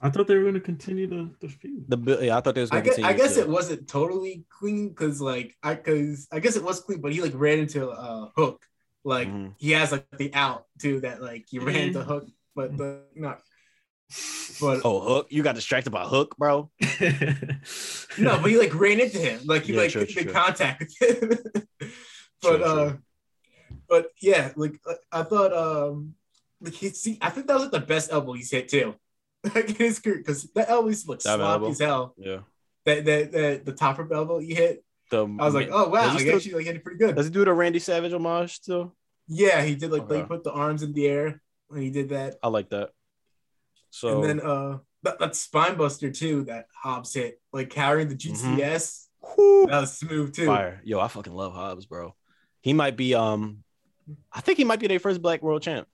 I thought they were gonna continue the, the feud. The bi- yeah, I thought they was I gonna guess, continue. I guess to- it wasn't totally clean because like I because I guess it was clean, but he like ran into a hook. Like Mhm. he has like the out too that like he ran into hook, but the (laughs) not. But Oh, Hook! You got distracted by Hook, bro. (laughs) no, but he like ran into him. Like he Yeah, like true, made true. contact with him. (laughs) but True, uh, true. but yeah, like uh, I thought um, like he see I think that was like the best elbow he's hit too. (laughs) Like in his career, because that elbow used to look sloppy elbow? as hell. Yeah. That that that the top rope elbow you hit. The, I was like, oh wow, he still- actually like hit it pretty good. Does he do the Randy Savage homage still? Yeah, he did like Okay. like put the arms in the air when he did that. I like that. So and then uh that, that spine buster too that Hobbs hit, like carrying the GTS. whew, That was smooth too. fire. Yo, I fucking love Hobbs, bro. He might be um, I think he might be their first Black World Champ.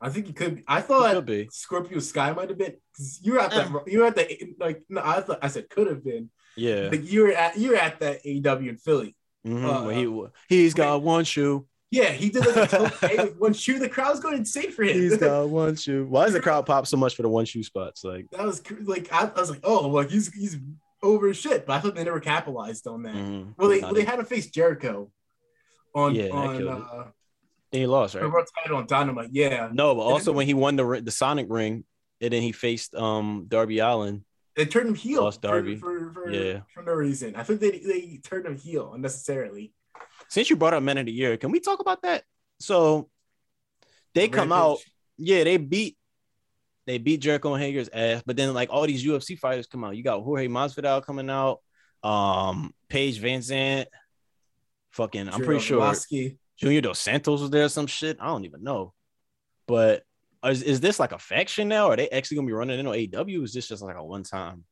I think he could. Be. I He thought could be. Scorpio Sky might have been. Cause you were at that. You were at the like. No, I thought I said could have been. Yeah. Like you were at you were at that AEW in Philly. Mhm, uh, he he's got one shoe. Yeah, he did like a with (laughs) one shoe. The crowd's going insane for him. He's (laughs) got one shoe. Why does the crowd pop so much for the one shoe spots? Like, that was like I, I was like, oh, like he's he's over shit. But I thought they never capitalized on that. mhm. Well, they well, they had to face Jericho on Yeah, on uh, He lost, the right? world title on Dynamite. Yeah, No, but also when he won the the Sonic ring, and then he faced um Darby Allin. they turned him heel. Lost Darby. for, for, Yeah. for no reason. I think they they turned him heel unnecessarily. Since you brought up Men of the Year, can we talk about that? So they come out, yeah, they beat they beat Jericho and Hager's ass, but then like all these UFC fighters come out. You got Jorge Masvidal coming out, um, Paige VanZant, fucking, I'm pretty sure. Junior Dos Santos was there, or some shit. I don't even know. But is, is this like a faction now? Are they actually gonna be running in on AW? Is this just like a one time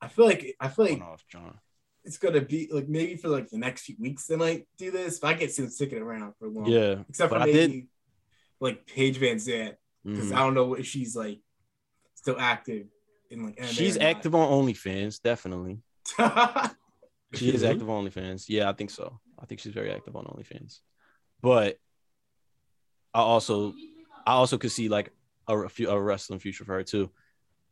I feel like I feel like off, John? it's gonna be like maybe for like the next few weeks they might do this. But I can't see them sticking around for long. Yeah, except for I maybe did- like Paige VanZant because Mhm. I don't know if she's like still active in like. MMA she's active on OnlyFans, definitely. (laughs) She is active on OnlyFans. Yeah, I think so. I think she's very active on OnlyFans. But I also, I also could see like a, a few a wrestling future for her too.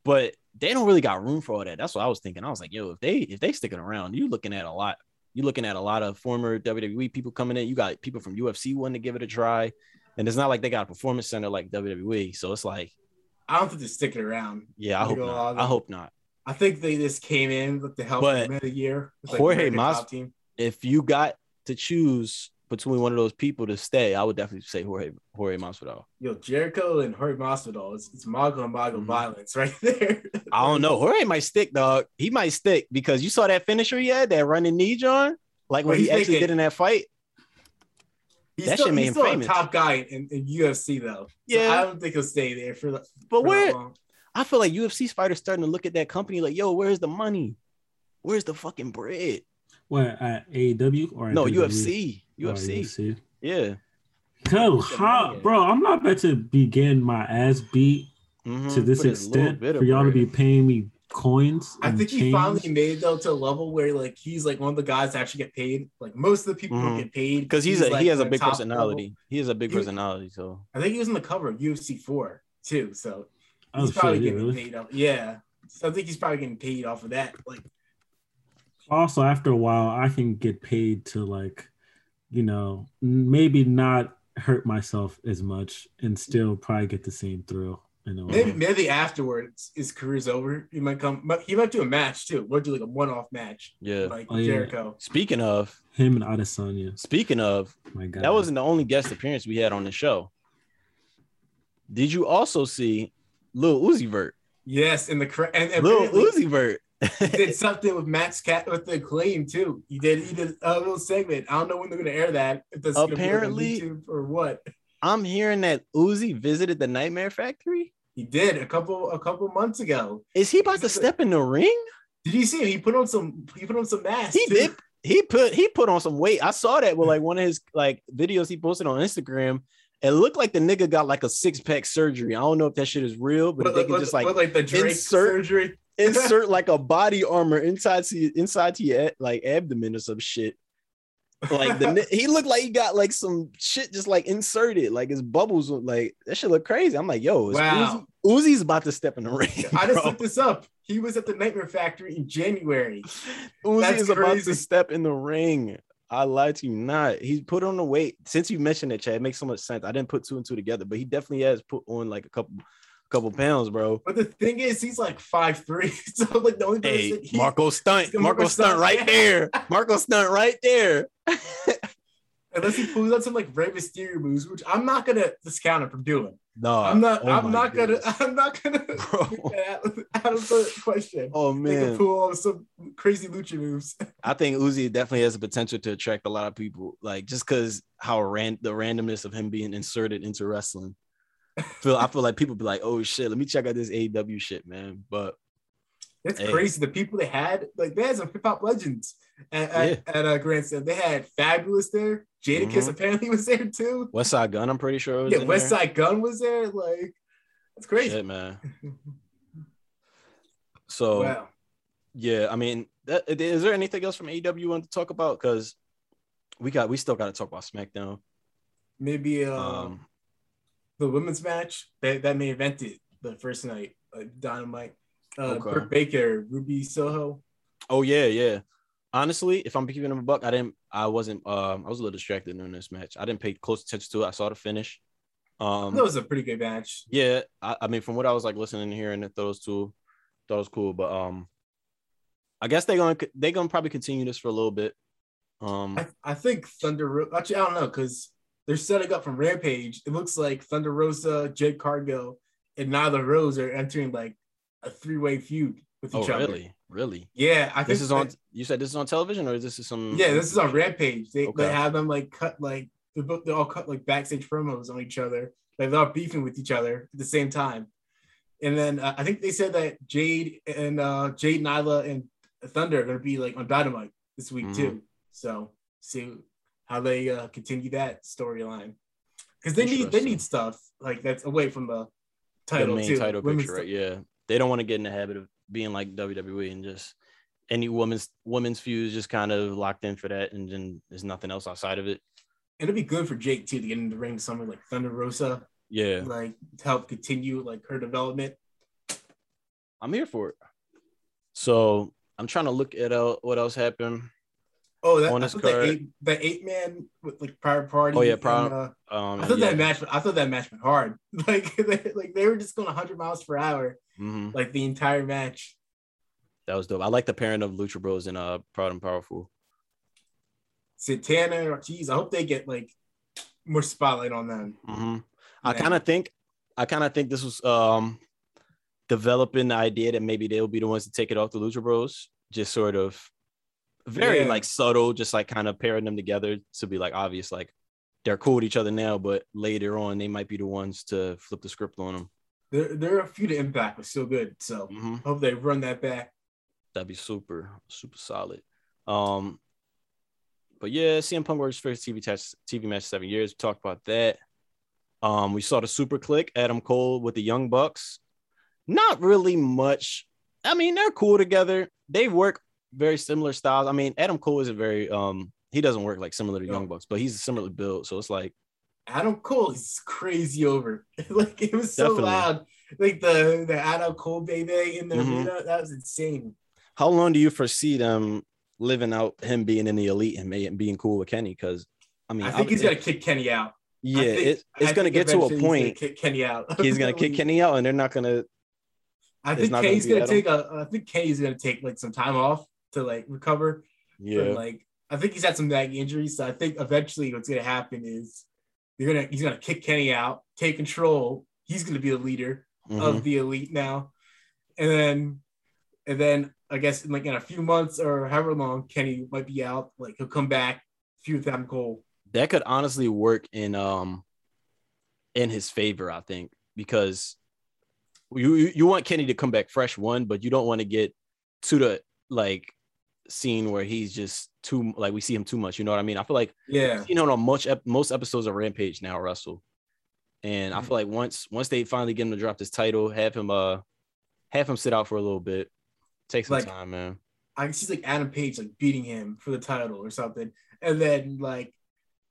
But they don't really got room for all that. That's what I was thinking. I was like, yo, if they if they sticking around, you're looking at a lot. You're looking at a lot of former WWE people coming in. You got people from UFC wanting to give it a try, and it's not like they got a performance center like WWE. So it's like, I don't think they're sticking around. yeah, I hope not. I hope not. I think they just came in with the help But of the year. It's like Jorge Mas- team. If you got to choose between one of those people to stay, I would definitely say Jorge Jorge Masvidal. Yo, Jericho and Jorge Masvidal. It's, it's Mago and Mago Mhm. violence right (laughs) there. I don't know. Jorge might stick, dog. He might stick because you saw that finisher he had, that running knee, John. Like Well, what he actually making- did in that fight. He's That still, shit made he's him still famous. a top guy in, in UFC though. So Yeah. I don't think he'll stay there for, the, But for where long. I feel like UFC fighters starting to look at that company like, yo, where's the money? Where's the fucking bread? What at AEW or No, WWE? UFC. Oh, UFC. UFC. Yeah. Yo, Get how, bro? I'm not about to begin my ass beat Mhm. to this For extent for y'all to be paying me coins. I and think he finally made though to a level where like he's like one of the guys that actually get paid. Like most of the people Mhm. don't get paid because he's, a like, he has a big personality. level. He has a big He- personality. So I think he was in the cover of UFC four too. So Oh he's shit! probably Yeah, getting really? paid off. Yeah. So I think he's probably getting paid off of that. Like Also, after a while, I can get paid to like, you know, maybe not hurt myself as much and still probably get the same thrill. In a way. maybe, maybe afterwards his career's over. He might come. but He might do a match too. We'll do like a one-off match, yeah. like Oh, yeah. Jericho. Speaking of, Him and Adesanya. speaking of, My God. that wasn't the only guest appearance we had on the show. Did you also see Lil Uzi Vert? Yes, in the cra- and, and Lil apparently Uzi Vert. He did (laughs) something with Matt's Cat with the claim too. He did he did a little segment. I don't know when they're gonna air that. If that's gonna be, on Apparently- YouTube or what. I'm hearing that Uzi visited the Nightmare Factory. He did a couple a couple months ago. Is he about to step in the ring? Did you see him? He put on some he put on some masks. He too. did. He put he put on some weight. I saw that with like one of his like videos he posted on Instagram. It looked like the nigga got like a six pack surgery. I don't know if that shit is real, but But they can just like like the Drake insert- surgery. Insert (laughs) like a body armor inside to inside to your like abdomen or some shit. Like the he looked like he got like some shit just like inserted, like his bubbles were, like that shit look crazy. I'm like, yo, Wow. Uzi, Uzi's about to step in the (laughs) ring. I just bro. looked this up. He was at the Nightmare Factory in January. Uzi That's is about to step in the ring. I lied to you not. He put on the weight. Since you mentioned it, Chad, it makes so much sense. I didn't put two and two together, but he definitely has put on like a couple couple pounds, bro. But the thing is, he's like five three. (laughs) So like the only person Hey, he- Marco (laughs) stunt. Marco Marko Stunt stunt, right yeah. there. Marko Stunt right there. (laughs) unless he pulls out some like Rey Mysterio moves, which I'm not gonna discount him from doing. No, I'm not. oh I'm not goodness. gonna. I'm not gonna. Bro. put that out, of the question. Oh They man, pull off some crazy lucha moves. I think Uzi definitely has the potential to attract a lot of people, like just because how ran the randomness of him being inserted into wrestling. Feel I feel like people be like, oh shit, let me check out this AEW shit, man. But It's Hey. crazy. The people they had, like they had some hip hop legends at, at, Yeah. at uh, Grand Slam. They had Fabolous there. Jadakiss Mhm. apparently (laughs) was there too. Westside Gunn, I'm pretty sure. Was Yeah, West there. Side Gun was there. Like that's crazy. Shit, man. (laughs) So Wow. yeah, I mean, that, is there anything else from AEW you want to talk about? Because we got we still got to talk about SmackDown. Maybe uh, Um, the women's match that that may evented the first night, Dynamite. Uh, Okay. Baker, Ruby Soho. oh yeah, yeah. Honestly, if I'm keeping him a buck, I didn't. I wasn't. Um, I was a little distracted during this match. I didn't pay close attention to it. I saw the finish. Um, that was a pretty good match. yeah, I, I mean, from what I was like listening and hearing, thought it was too, thought it was cool. But um, I guess they're gonna they're gonna probably continue this for a little bit. Um, I, I think Thunder. Actually, I don't know because they're setting up from Rampage. It looks like Thunder Rosa, Jade Cargill, and Nyla Rose are entering like a three way feud with oh each other. Oh, really, really? Yeah, I think This is on. that- You said this is on television, or is this is some? Yeah, this is on Rampage. They, Okay. they have them like cut like they're both they all cut like backstage promos on each other. Like they're all beefing with each other at the same time. And then uh, I think they said that Jade and uh Jade, Nyla, and Thunder are gonna be like on Dynamite this week Mhm. too. So see how they uh, continue that storyline because they need they need stuff like that's away from the the title main too. title Women's picture, right? Yeah, they don't want to get in the habit of being like WWE and just any woman's women's feuds just kind of locked in for that, and then there's nothing else outside of it. It'd be good for Jade too to get in the ring with someone like Thunder Rosa, Yeah, like to help continue like her development. I'm here for it. So I'm trying to look at uh, what else happened. Oh, that, On thought card. eight, that eight man with like Private Party. Oh, yeah, Private- uh, Um, I thought yeah. that match. I thought that match went hard. (laughs) Like, they, like they were just going 100 miles per hour, Mhm. like the entire match. That was dope. I like the pairing of Lucha Bros and uh Proud and Powerful. Santana, geez, I hope they get like more spotlight on them. Mhm. I kind of think, I kind of think this was um developing the idea that maybe they'll be the ones to take it off the Lucha Bros. Just sort of very Yeah. like subtle, just like kind of pairing them together to be like obvious, like they're cool with each other now, but later on they might be the ones to flip the script on them. There, there are a few to impact, but still good. So Mhm. hope they run that back. That'd be super, super solid. Um, but yeah, CM Punk works first TV match, TV match seven years. We talked about that. Um, we saw the Super Kliq, Adam Cole with the Young Bucks. Not really much. I mean, they're cool together. They work very similar styles. I mean, Adam Cole isn't very um he doesn't work like similar to No. Young Bucks, but he's similarly built. So it's like Adam Cole is crazy over. (laughs) like it was so Definitely. loud. Like the the Adam Cole baby in the Mhm. arena, that was insane. how long do you foresee them living out him being in the elite and being cool with Kenny? Because I mean, I think he's I- gonna kick Kenny out. yeah, think- it, it's I gonna get to a he's point. kick Kenny out. (laughs) he's gonna kick Kenny out, and they're not gonna. I think not gonna Kenny's gonna take a. I think Kenny's gonna take like some time off to like recover. Yeah, But, like I think he's had some back injuries, so I think eventually what's gonna happen is you're gonna he's gonna kick Kenny out, take control. He's gonna be the leader Mhm. of the elite now, and then and then I guess in like in a few months or however long Kenny might be out, like he'll come back, with Adam Cole. that could honestly work in um in his favor, I think, because you you want Kenny to come back fresh one, but you don't want to get to the like scene where he's just too like we see him too much. You know what I mean? I feel like Yeah, you know on much most episodes of Rampage now, Russell. And I Mhm. feel like once once they finally get him to drop this title, have him uh have him sit out for a little bit, take some Like- time, man. I can see like Adam Page like beating him for the title or something, and then like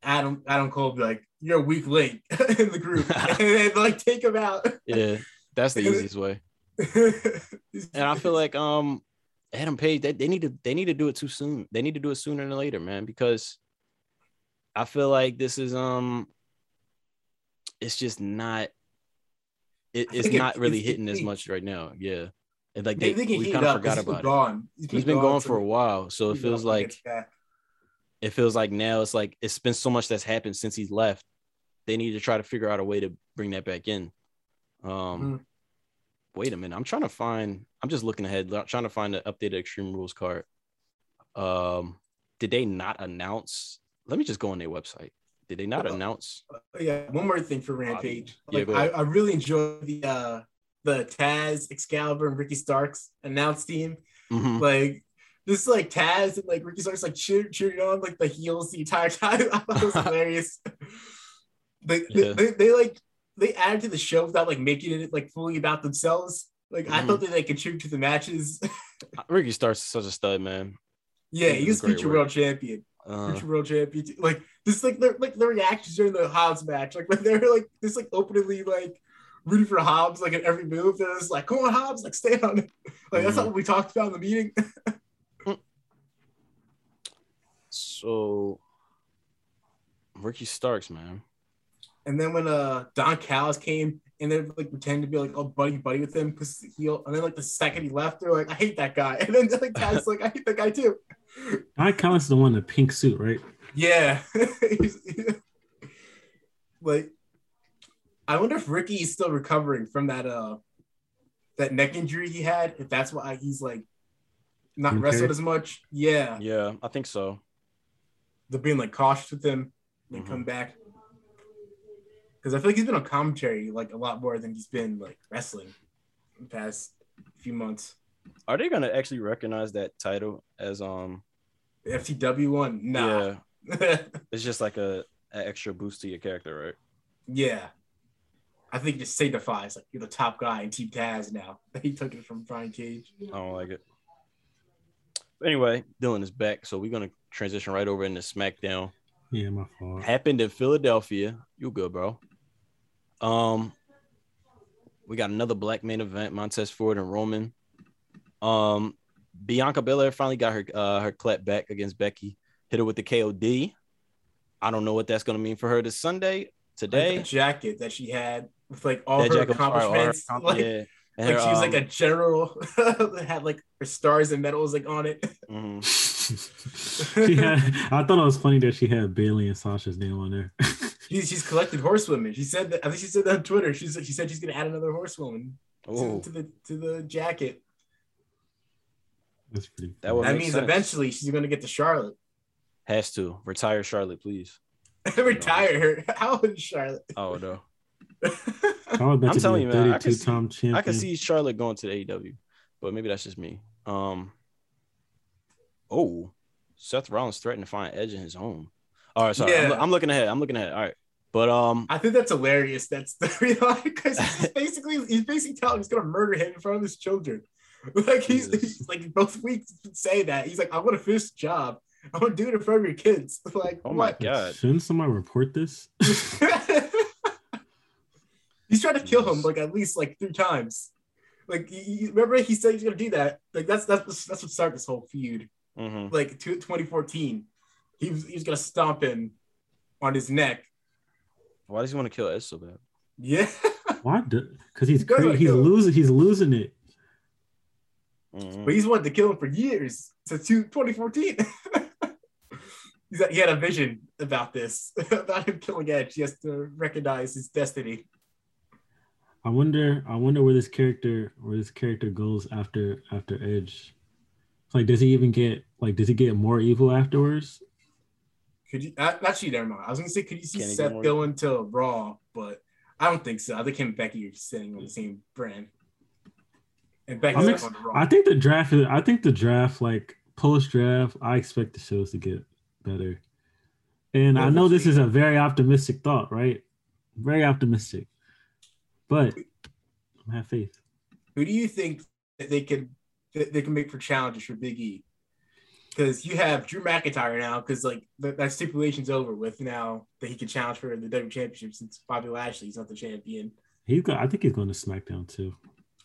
Adam Adam Cole be like, "You're a weak link (laughs) in the group," (laughs) and then like take him out. Yeah, that's the (laughs) easiest way. And I feel like um Adam Page, they, they need to they need to do it too soon. They need to do it sooner than later, man, because I feel like this is um it's just not it, it's think it- not really it's- hitting as much right now. Yeah. And like They, they, we kind of forgot about he's it. been gone. He's been gone for a while. So it feels like it feels like now it's like it's been so much that's happened since he's left. They need to try to figure out a way to bring that back in. Um, Mhm. Wait a minute. I'm trying to find. I'm just looking ahead, trying to find the updated Extreme Rules card. Um, did they not announce? Let me just go on their website. Did they not Uh, announce? yeah, one more thing for Rampage. Yeah, Like go I. I really enjoy the uh the Taz, Excalibur, and Ricky Starks announce team. Mhm. Like this is like Taz and like Ricky Starks like cheer, cheering on like the heels the entire (laughs) time. I thought it was (laughs) hilarious. they, Yeah. they, they like they added to the show without like making it like fully about themselves. Like I Mhm. thought that they contribute to the matches. (laughs) Ricky Starks is such a stud, man. yeah, He he's did great future world champion. Uh, future world champion. Like this, like the like the reactions during the Hobbs match, like when they're like this, like openly like rooting for Hobbs, like in every move. They're just like, "Come on, Hobbs, like stay on it." (laughs) Like that's Mhm. not what we talked about in the meeting. (laughs) so Ricky Starks, man. And then when uh Don Callis came and they like pretending to be like oh buddy buddy with him because he'll and then like the second he left, they're like, "I hate that guy," (laughs) and then like Taz's like, "I hate that guy too." Don Callis as the one in the pink suit, right? Yeah. (laughs) Like I wonder if Ricky is still recovering from that uh that neck injury he had, if that's why he's like not Okay. wrestled as much. Yeah. Yeah, I think so. They're being like cautious with him and Mhm. come back. Because I feel like he's been on commentary like a lot more than he's been like wrestling in the past few months. Are they gonna actually recognize that title as um? The FTW one, nah. Yeah, (laughs) it's just like a, a extra boost to your character, right? Yeah. I think it just signifies like you're the top guy in Team Taz now. (laughs) He took it from Brian Cage. I don't like it. But anyway, Dylan is back, so we're gonna transition right over into SmackDown. Yeah, my fault. Happened in Philadelphia. You good, bro? Um, we got another black main event: Montez Ford and Roman. Um, Bianca Belair finally got her uh, her clap back against Becky. Hit her with the KOD. I don't know what that's gonna mean for her this Sunday. Like Today, that jacket that she had with like all That her jacket was fire, all her accomplishments. like, yeah. And Like her, she was like um, a general (laughs) that had like her stars and medals like on it. mhm. she had, I thought it was funny that she had Bayley and Sasha's name on there. (laughs) She's she's collected horsewomen. She said that I think she said that on Twitter. She said she said she's gonna add another horsewoman to, to the to the jacket. That's pretty. That would that means sense. eventually she's gonna get to Charlotte. has to retire Charlotte, please. (laughs) Retire her. How old is Charlotte? (laughs) Oh no, I was about I'm to telling be you, man, I can 32 time champion. I can see Charlotte going to the AEW, but maybe that's just me. Um. Oh, Seth Rollins threatened to find Edge in his home. All right, sorry, I'm, I'm looking ahead. I'm looking ahead. All right, but um, I think that's hilarious. That's (laughs) the real because he's basically he's basically telling he's gonna murder him in front of his children. (laughs) Like he's, he's like both weeks say that he's like I want to finish the job. I want to do it in front of your kids. (laughs) Like oh my what? god, Shouldn't somebody report this? he's trying to kill him like at least like three times. Like you- you remember he said he's gonna do that. Like that's that's that's what started this whole feud. Mhm. Like to 2014, he was he was gonna stomp him on his neck. why does he want to kill Edge so bad? Yeah. Why? Because he's Because cra- he's losing. He's losing it. Mhm. But he's wanted to kill him for years since two- 2014. (laughs) He's he had a vision about this, (laughs) about him killing Edge. He has to recognize his destiny. I wonder. I wonder where this character, where this character goes after after Edge. Like, does he even get like? Does he get more evil afterwards? Could you uh, actually never mind? I was gonna say, could you see Can he get Seth more- going to Raw, but I don't think so. I think him and Becky are sitting on the same brand. And Becky's I'm ex- going to Raw. I think the draft is. I think the draft, like post draft, I expect the shows to get better. And I know this is a very optimistic thought, right? Very optimistic, but I have faith. Who do you think that they could that they can make for challenges for Big E? Because you have Drew McIntyre now, because like that, that stipulation's over with now that he can challenge for the W Championship since Bobby Lashley's not the champion. He's got. I think he's going to SmackDown too.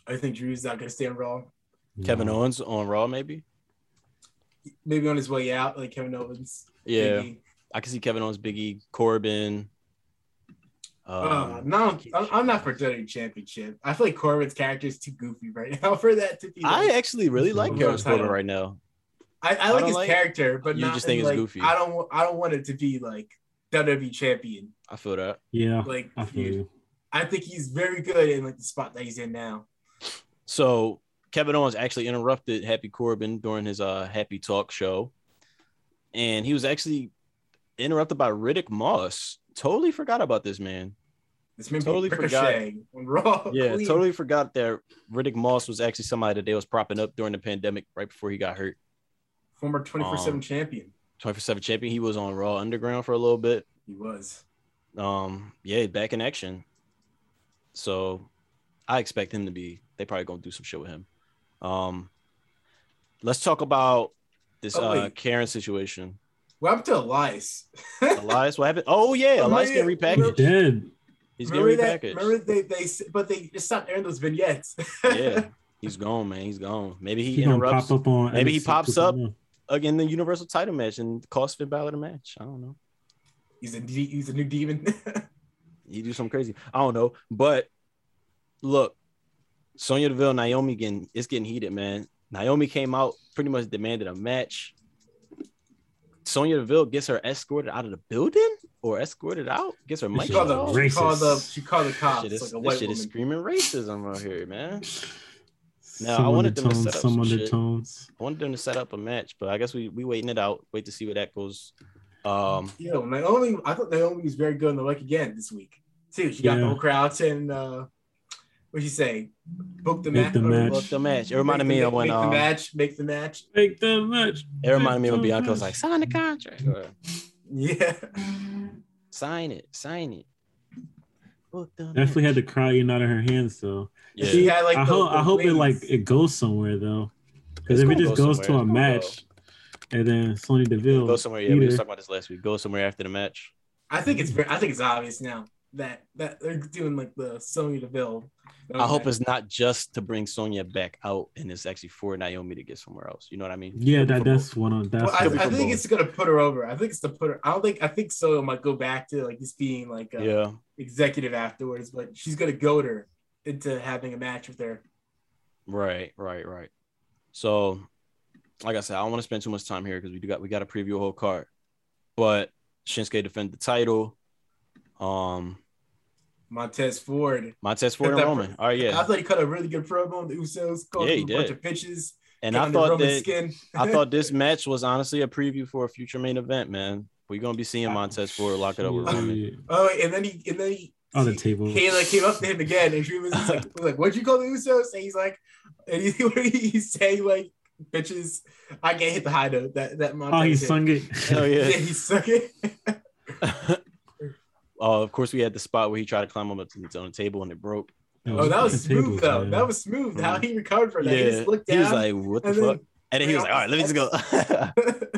I think Drew's not gonna stay on Raw. Kevin Owens on Raw, maybe. Maybe on his way out, like Kevin Owens. Yeah, Big. I can see Kevin Owens, Biggie, E, Corbin. Uh, Um, no, I'm, I'm not for WWE Championship. I feel like Corbin's character is too goofy right (laughs) now for that to be. I actually really like World Kevin. Corbin right now. I, I I like his like- character, but You not just in, think it's like, goofy. I don't. I don't want it to be like WWE champion. I feel that. Yeah, Like I feel you- you. I think he's very good in like the spot that he's in now. So Kevin Owens actually interrupted Happy Corbin during his uh Happy Talk show, and he was actually interrupted by Riddick Moss. Totally forgot about this man. This man Totally totally forgot. On Raw. Yeah, Clean. totally forgot that Riddick Moss was actually somebody that they was propping up during the pandemic right before he got hurt. Former 24 7 Um, champion. 24 7 champion. He was on Raw Underground for a little bit. He was. Um, yeah, back in action. So I expect him to be, they probably gonna do some shit with him. Um let's talk about this Oh, uh. Karen situation. What happened to Elias? (laughs) Elias, what happened? Oh yeah, Oh, Elias yeah. getting He's repackaged. dead. He's getting remember that? repackaged. Remember they, they but they just stopped airing those vignettes. (laughs) Yeah, he's gone, man. He's gone. Maybe he He's gonna interrupts pop up on. maybe he NXT pops up. 2.0. again the Universal title match and cost Finn Balor the match. I don't know. he's a he's a new demon. (laughs) he do something crazy. I don't know. But look, Sonya Deville, Naomi getting it's getting heated, man. Naomi came out, pretty much demanded a match. Sonya Deville gets her escorted out of the building or escorted out, gets her mic she called the she called the she called the cops Shit is, like a this shit woman. is screaming racism out here, man. Now, some I wanted them to set up some some shit. undertones. I wanted them to set up a match, but I guess we we waiting it out. Wait to see where that goes. Um, Yo, Naomi, I thought Naomi was very good in the mic again this week. Too. She got the Yeah. whole crowd saying uh what'd you say? Book the Make match. the match. book the match. It reminded make me the, of when make um, the match, make the match. Make the match. it reminded me of when Make the Bianca was like, sign the contract. (laughs) Yeah. sign it, sign it. Book Definitely had match. the crowd getting out of her hands though. Yeah. She had like I the- hope the I hope it like it goes somewhere though. Because if it just go goes to a It's gonna match, and then Sonya Deville Go somewhere. Yeah, we were either- talking about this last week. Go somewhere after the match. I think it's I think it's obvious now that that they're doing like the Sonya Deville. I hope it's not just to bring Sonya back out, and it's actually for Naomi to get somewhere else. You know what I mean? yeah, that that's one of that's. Well, I, I think both. it's gonna put her over. I think it's to put her. I don't think. I think Sonya might go back to like just being like a yeah. executive afterwards, but she's gonna goad her into having a match with her. Right, right, right. So, like I said, I don't want to spend too much time here because we do got we got to preview a whole card. But Shinsuke defend the title. Um, Montez Ford. Montez Ford and That- Roman. All right, I yeah. I thought he cut a really good promo on the Usos, called Yeah, he him a bunch of pitches. And I thought that skin. I thought this (laughs) match was honestly a preview for a future main event, man. We're gonna be seeing Montez Ford lock it up with Roman. Yeah. (laughs) Oh, and then he and then he On the table. Kayla came up to him again, and she was like, was (laughs) like "What'd you call the Usos?" And he's like, and he, he's saying like, "Bitches, I can't hit the high note." That that Montez. Oh, he hit. sung it. Hell Yeah, yeah. he suck it. Uh, of course, we had the spot where he tried to climb up to on the table and it broke. oh, that was the tables, smooth though. man. That was smooth. How he recovered from that. He Yeah, just looked he was like, "What the and fuck?" And then he was like, "All right, let me just go." (laughs)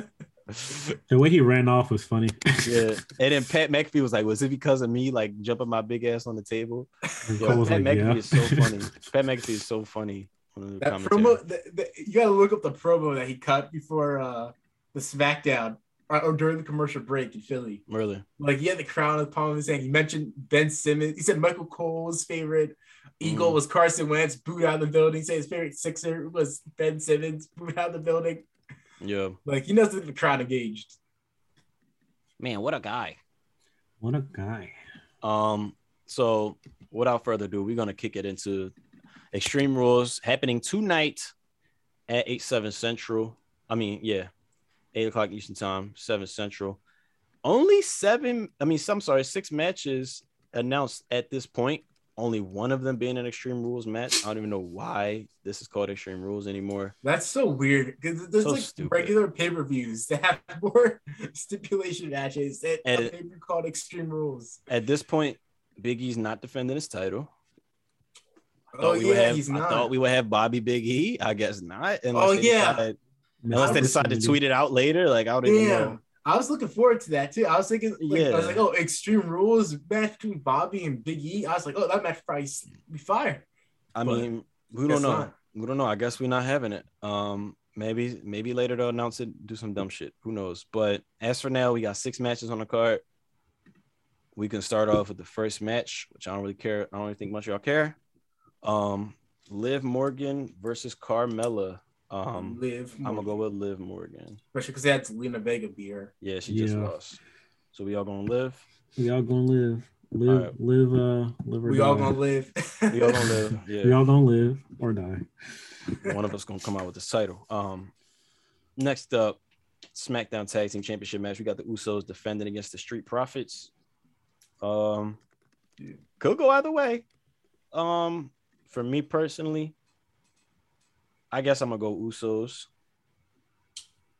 the way he ran off was funny. yeah. (laughs) And then Pat McAfee was like, "Was it because of me like jumping my big ass on the table?" Yo, Pat like, McAfee yeah. is so funny. (laughs) Pat McAfee is so funny. that commentary. promo, the, the, you gotta look up the promo that he cut before uh the SmackDown or, or during the commercial break in Philly. Really? Like he had the crown of the palm of his hand. He mentioned Ben Simmons. He said Michael Cole's favorite Eagle Mm. was Carson Wentz, booed out of the building. He said his favorite Sixer was Ben Simmons, booed out of the building. Yeah. Like he knows that the crowd engaged. Man, what a guy. What a guy. Um, so without further ado, we're gonna kick it into Extreme Rules happening tonight at 8 7 Central. I mean, yeah, 8 o'clock Eastern time, 7 Central. Only seven, I mean, some sorry, six matches announced at this point. Only one of them being an Extreme Rules match. I don't even know why this is called Extreme Rules anymore. That's so weird because there's So like stupid. regular pay per views that have (laughs) more stipulation matches and And a pay per called Extreme Rules. At this point, Biggie's not defending his title. I Oh thought we would yeah, have, he's I not. thought we would have Bobby Big E. I guess not. Unless Oh, yeah. decide- unless they decide to tweet it out later. Like I don't even Yeah. know. I was looking forward to that too. I was thinking, like, I was like, oh, Extreme Rules match between Bobby and Big E. I was like, oh, that match probably be fire. I But mean, we don't know. not. We don't know. I guess we're not having it. Um, maybe maybe later they'll announce it, do some dumb shit. Who knows? But as for now, we got six matches on the card. We can start off with the first match, which I don't really care. I don't really think much of y'all care. Um, Liv Morgan versus Carmella. Um, Live. I'm gonna go with Liv Morgan. especially because they had Zelina Vega beer. Yeah, she just Yeah. lost. So we all gonna live. We all gonna live. Live, Alright. live, uh, live or We die. all gonna live. We all gonna live. (laughs) Yeah. We all gonna live or die. one of us gonna come out with this title. Um, next up, SmackDown Tag Team Championship match. We got the Usos defending against the Street Profits. Um, could go either way. Um, for me personally, I guess I'm gonna go Usos.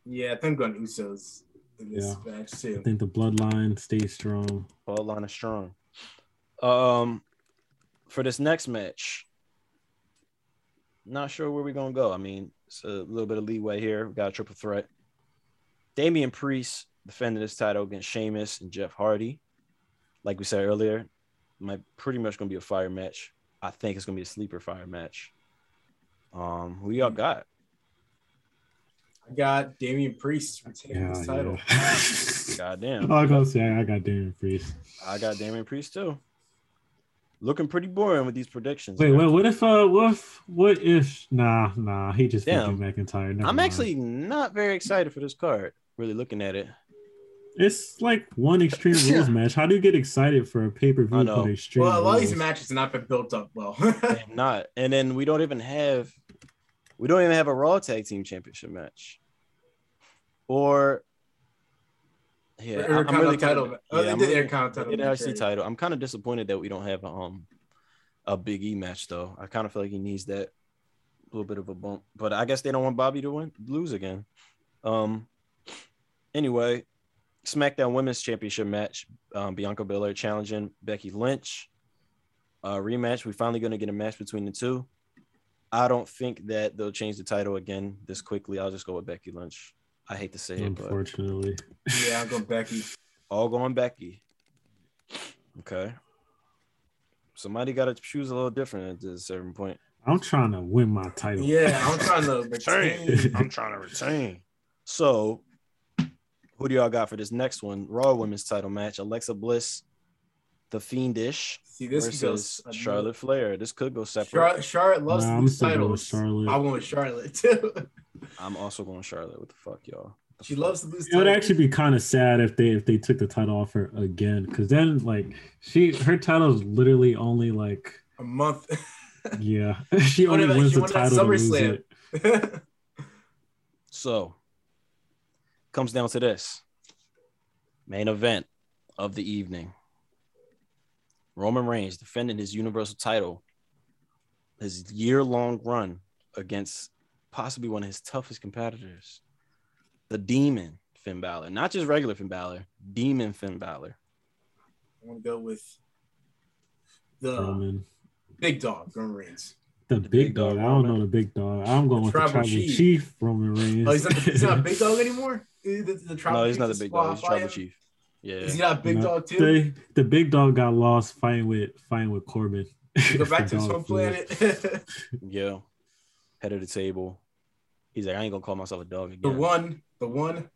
yeah, I think I'm going Usos in this match I think the bloodline stays strong. Bloodline is strong. Um, for this next match, not sure where we're gonna go. I mean, it's a little bit of leeway here. We got a triple threat. Damian Priest defending his title against Sheamus and Jeff Hardy. Like we said earlier, might pretty much gonna be a fire match. I think it's gonna be a sleeper fire match. Um, who y'all got? I got Damian Priest retaining Yeah, his title. yeah. (laughs) Goddamn, I was gonna say I got Damian Priest. I got Damian Priest too. Looking pretty boring with these predictions. Wait, man. wait, what if uh what if what if nah nah he just Damn. fucking McIntyre. Never I'm mind. actually not very excited for this card. Really looking at it. it's like one extreme (laughs) rules match. How do you get excited for a pay-per-view I called extreme Well, a lot of these matches have not been built up well. (laughs) Not. And then we don't even have we don't even have a Raw Tag Team Championship match. Or yeah, I'm really title. kind of, Oh, yeah, I'm really, Intercontinental they did match IC already. title. I'm kind of disappointed that we don't have a, um a Big E match though. I kind of feel like he needs that little bit of a bump. But I guess they don't want Bobby to win lose again. Um. Anyway, SmackDown Women's Championship match. Um, Bianca Belair challenging Becky Lynch. Uh, rematch. We're finally going to get a match between the two. I don't think that they'll change the title again this quickly. I'll just go with Becky Lynch. I hate to say it, but Unfortunately, yeah, I'm going Becky. all going Becky. Okay. Somebody got to choose a little different at a certain point. I'm trying to win my title. Yeah, I'm trying to (laughs) retain. I'm trying to retain. So, who do y'all got for this next one? Raw Women's title match. Alexa Bliss the Fiendish See, this versus goes uh, Charlotte Flair. This could go separate. Charlotte, Charlotte loves Nah, I'm these going titles. Charlotte. I went with Charlotte too. I'm also going Charlotte. What the fuck, y'all? The she fuck? loves to lose. It would actually be kind of sad if they if they took the title off her again, because then like she her title is literally only like a month. (laughs) yeah (laughs) she won only wins she the won it at title to lose SummerSlam. it. (laughs) So, comes down to this main event of the evening. Roman Reigns defending his Universal title, his year long run against possibly one of his toughest competitors, the Demon Finn Balor. Not just regular Finn Balor, Demon Finn Balor. I want to go with the Roman. big dog, Roman Reigns. The, The big big dog. dog I don't know the big dog. I'm going The with the tribal tribal chief. chief. Roman Reigns. Oh, he's not, he's not a big dog anymore. The, the, the tribal No, he's chief not the big dog. He's fly- Tribal Chief. Yeah. Is he not a big No, dog too? they- the big dog got lost fighting with fighting with Corbin. Go back to his home planet. (laughs) Yeah. Head of the table. He's like, I ain't gonna call myself a dog again. the one, the one,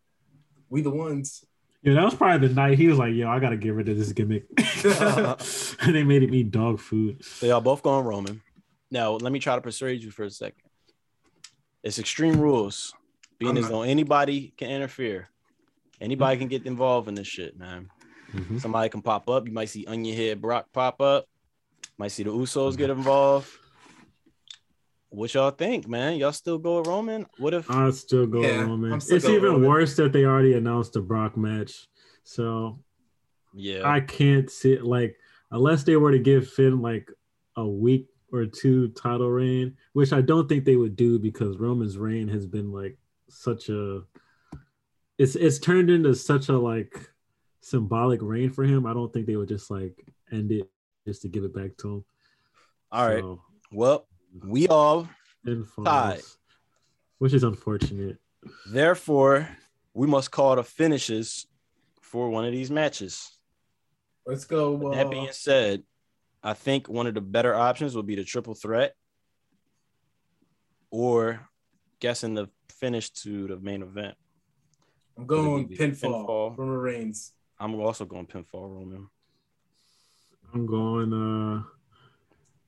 we the ones. Yeah, that was probably the night he was like, "Yo, I gotta get rid of this gimmick," and (laughs) (laughs) they made it eat dog food. They are both going Roman. Now, let me try to persuade you for a second. It's extreme rules. Being I'm as not- though anybody can interfere. Anybody can get involved in this shit, man. Mhm. Somebody can pop up. You might see Onion Head Brock pop up. Might see the Usos get involved. What y'all think, man? Y'all still go with Roman? What if I'd still go Yeah, Roman. Still It's even Roman. worse that they already announced the Brock match, so yeah. I can't see like unless they were to give Finn like a week or two title reign, which I don't think they would do because Roman's reign has been like such a it's it's turned into such a like symbolic reign for him. I don't think they would just like end it just to give it back to him. All right. So, Well, we all and Tied. which is unfortunate. therefore we must call the finishes for one of these matches. Let's go. That Uh, being said, I think one of the better options would be the triple threat or guessing the finish to the main event. I'm going Maybe pinfall. pinfall. Roman Reigns. I'm also going pinfall Roman. I'm going uh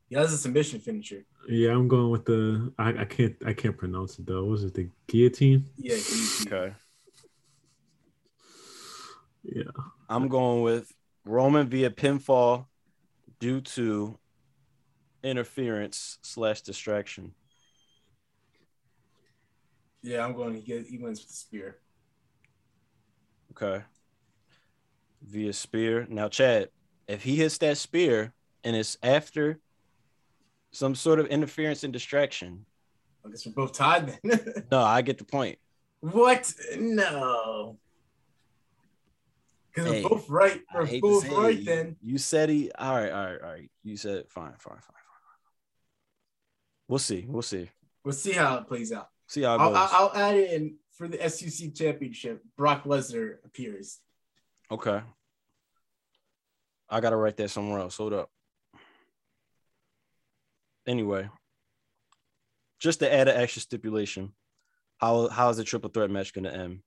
Yeah, that's a submission finisher. yeah, I'm going with the I, I can't I can't pronounce it though. Was it the guillotine? Yeah, he- Okay. Yeah. I'm going with Roman via pinfall due to interference slash distraction. yeah. I'm going to get. He wins with the spear. Okay. Via spear. Now, Chad, if he hits that spear and it's after some sort of interference and distraction, I guess we're both tied then. (laughs) no, I get the point. what? No. Because Hey, we're both right. We're both say right then. You said he. All right, all right, all right. You said fine, fine, fine, fine. We'll see. We'll see. We'll see how it plays out. See how it I'll, goes. I'll, I'll add it in for the SUC championship. Brock Lesnar appears. Okay. I gotta write that somewhere else. Hold up. Anyway, just to add an extra stipulation, how how is the triple threat match gonna end?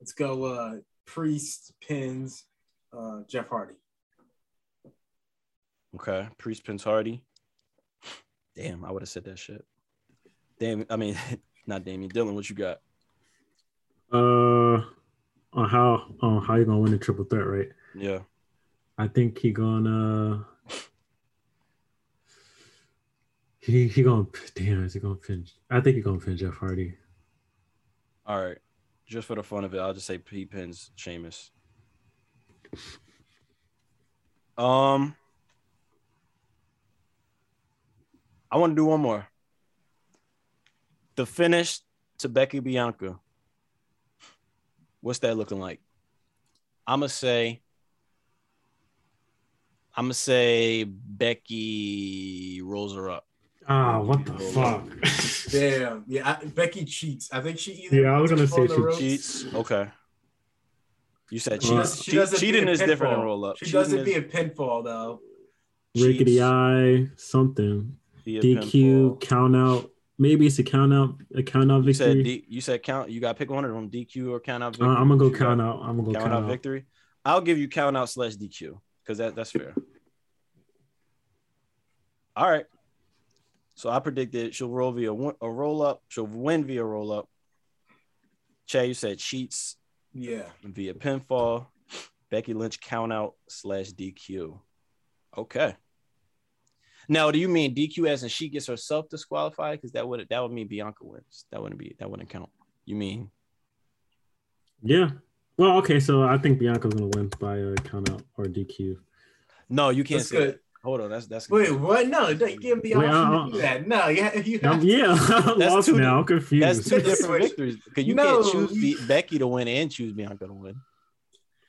Let's go. Uh, Priest pins uh, Jeff Hardy. Okay, Priest pins Hardy. Damn, I would have said that shit. Damn, I mean, (laughs) not Damian Dylan. What you got? Uh on how on how you gonna win the triple threat, right? Yeah, I think he gonna he he gonna damn is he gonna pin I think he gonna pin Jeff Hardy. all right. Just for the fun of it, I'll just say he pins Sheamus. Um, I want to do one more. The finish to Becky Bianca. What's that looking like? I'm gonna say. I'm gonna say Becky rolls her up. Ah, what the fuck? (laughs) Damn. Yeah, I, Becky cheats. I think she either. Yeah, I was gonna say she ropes- Cheats. Okay. You said She cheats. does- she Che- does it cheating via is different than roll up. She does it Cheating be a pinfall though. is Rickety cheats eye, something. DQ, pinfall. count out. Maybe it's a count out, a count out victory. You said. D, you said count. You got to pick one of them, DQ or count out. Uh, Victory. I'm gonna go you count out. I'm gonna go count, count, out out. victory. I'll give you count out slash DQ because that, that's fair. All right. So I predicted she'll roll via a roll up. She'll win via roll up. Chad, you said cheats Yeah. via pinfall. Becky Lynch count out slash DQ. Okay. Now, do you mean DQ as and she gets herself disqualified? Because that would that would mean Bianca wins. That wouldn't be that wouldn't count. You mean Yeah. Well, okay, so I think Bianca's gonna win by a count out or DQ. no? You can't That's say. good. That. Hold on, that's that's Wait, what? No, you can't be Wait, option uh, to do that. No, yeah, (laughs) you have yeah, (laughs) I'm That's lost two- now. I'm confused. that's two different victories. Because you No. can't choose Be- Becky to win and choose Bianca to win.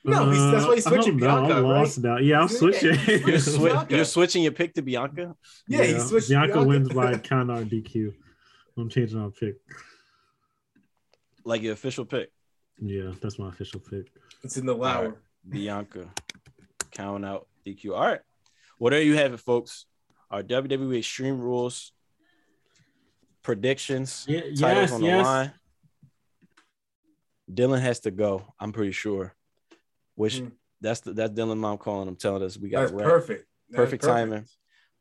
No, he's- that's why he's Uh, switching I know, Bianca, I'm right? lost now. Yeah, I'm Yeah, switching. you're You're, swi- you're switching your pick to Bianca. Yeah, he switched Bianca, Bianca. wins by count out DQ. I'm changing my pick. Like your official pick, Yeah, that's my official pick. It's in the All right. lower. Bianca. Count out DQ. All right. Well, there you have it, folks. Our WWE Extreme Rules predictions. Yeah, titles yes, on the yes. line. Dylan has to go. I'm pretty sure. Which Mm. that's the, that's Dylan mom calling him, telling us we got That's it right. perfect. That's Perfect timing.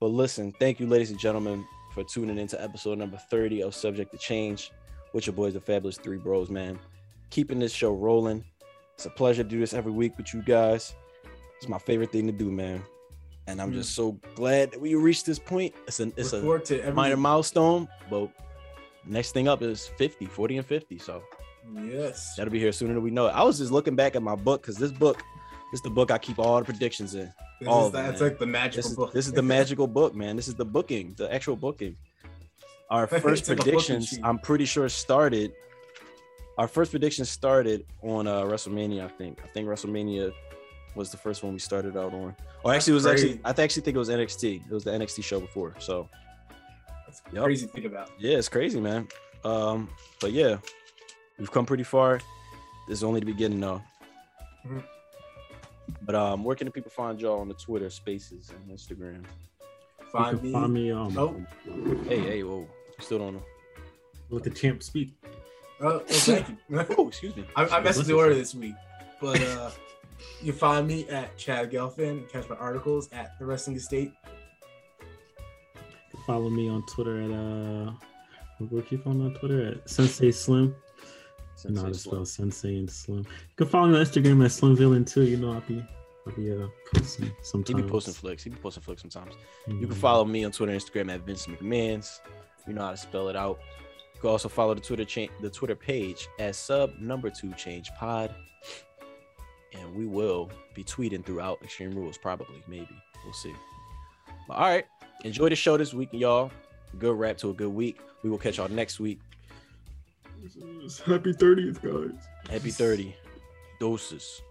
But listen, thank you, ladies and gentlemen, for tuning into episode number 30 of Subject to Change with your boys, the Fabulous Three Bros, man. Keeping this show rolling. It's a pleasure to do this every week with you guys. It's my favorite thing to do, man. And I'm Mm. just so glad that we reached this point. It's an it's Look a minor milestone, but next thing up is 50, 40 and 50. So Yes. that'll be here sooner than we know it. I was just looking back at my book because this book is the book I keep all the predictions in. This all is, that's like the magical This is book. this is the magical book, man. This is the booking, the actual booking. Our (laughs) first like a booking predictions. I'm pretty sure started. Our first prediction started on uh, WrestleMania. I think. I think WrestleMania was the first one we started out on. Or actually, it was That's actually. I actually think it was NXT. It was the NXT show before. So That's Yup. crazy to think about. yeah, it's crazy, man. Um, but yeah, we've come pretty far. This is only the beginning, though. Mhm. But um, where can the people find y'all on the Twitter Spaces and Instagram? You Find me. find me um, Oh. Hey, hey, whoa, still don't know. let the champ speak. Oh, oh, thank you. (laughs) Oh, excuse me. I, I messed the order this week, but uh, (laughs) you find me at Chad Gelfin. Catch my articles at the Wrestling Estate. Follow me on Twitter at uh, what keep on on Twitter at Sensei Slim. You know how to Sensei spell Sensei and Slim. You can follow me on Instagram at Slim Villain too. You know I'll be I'll be uh posting sometimes. He be posting flicks. He be posting flicks sometimes. You Mhm. can follow me on Twitter and Instagram at Vince McMahon's. You know how to spell it out. You can also follow the Twitter cha- the Twitter page as sub number two change pod. And we will be tweeting throughout Extreme Rules, probably, maybe. We'll see. But, all right. Enjoy the show this week, y'all. Good wrap to a good week. We will catch y'all next week. Happy 30th, guys. Happy 30. Doses.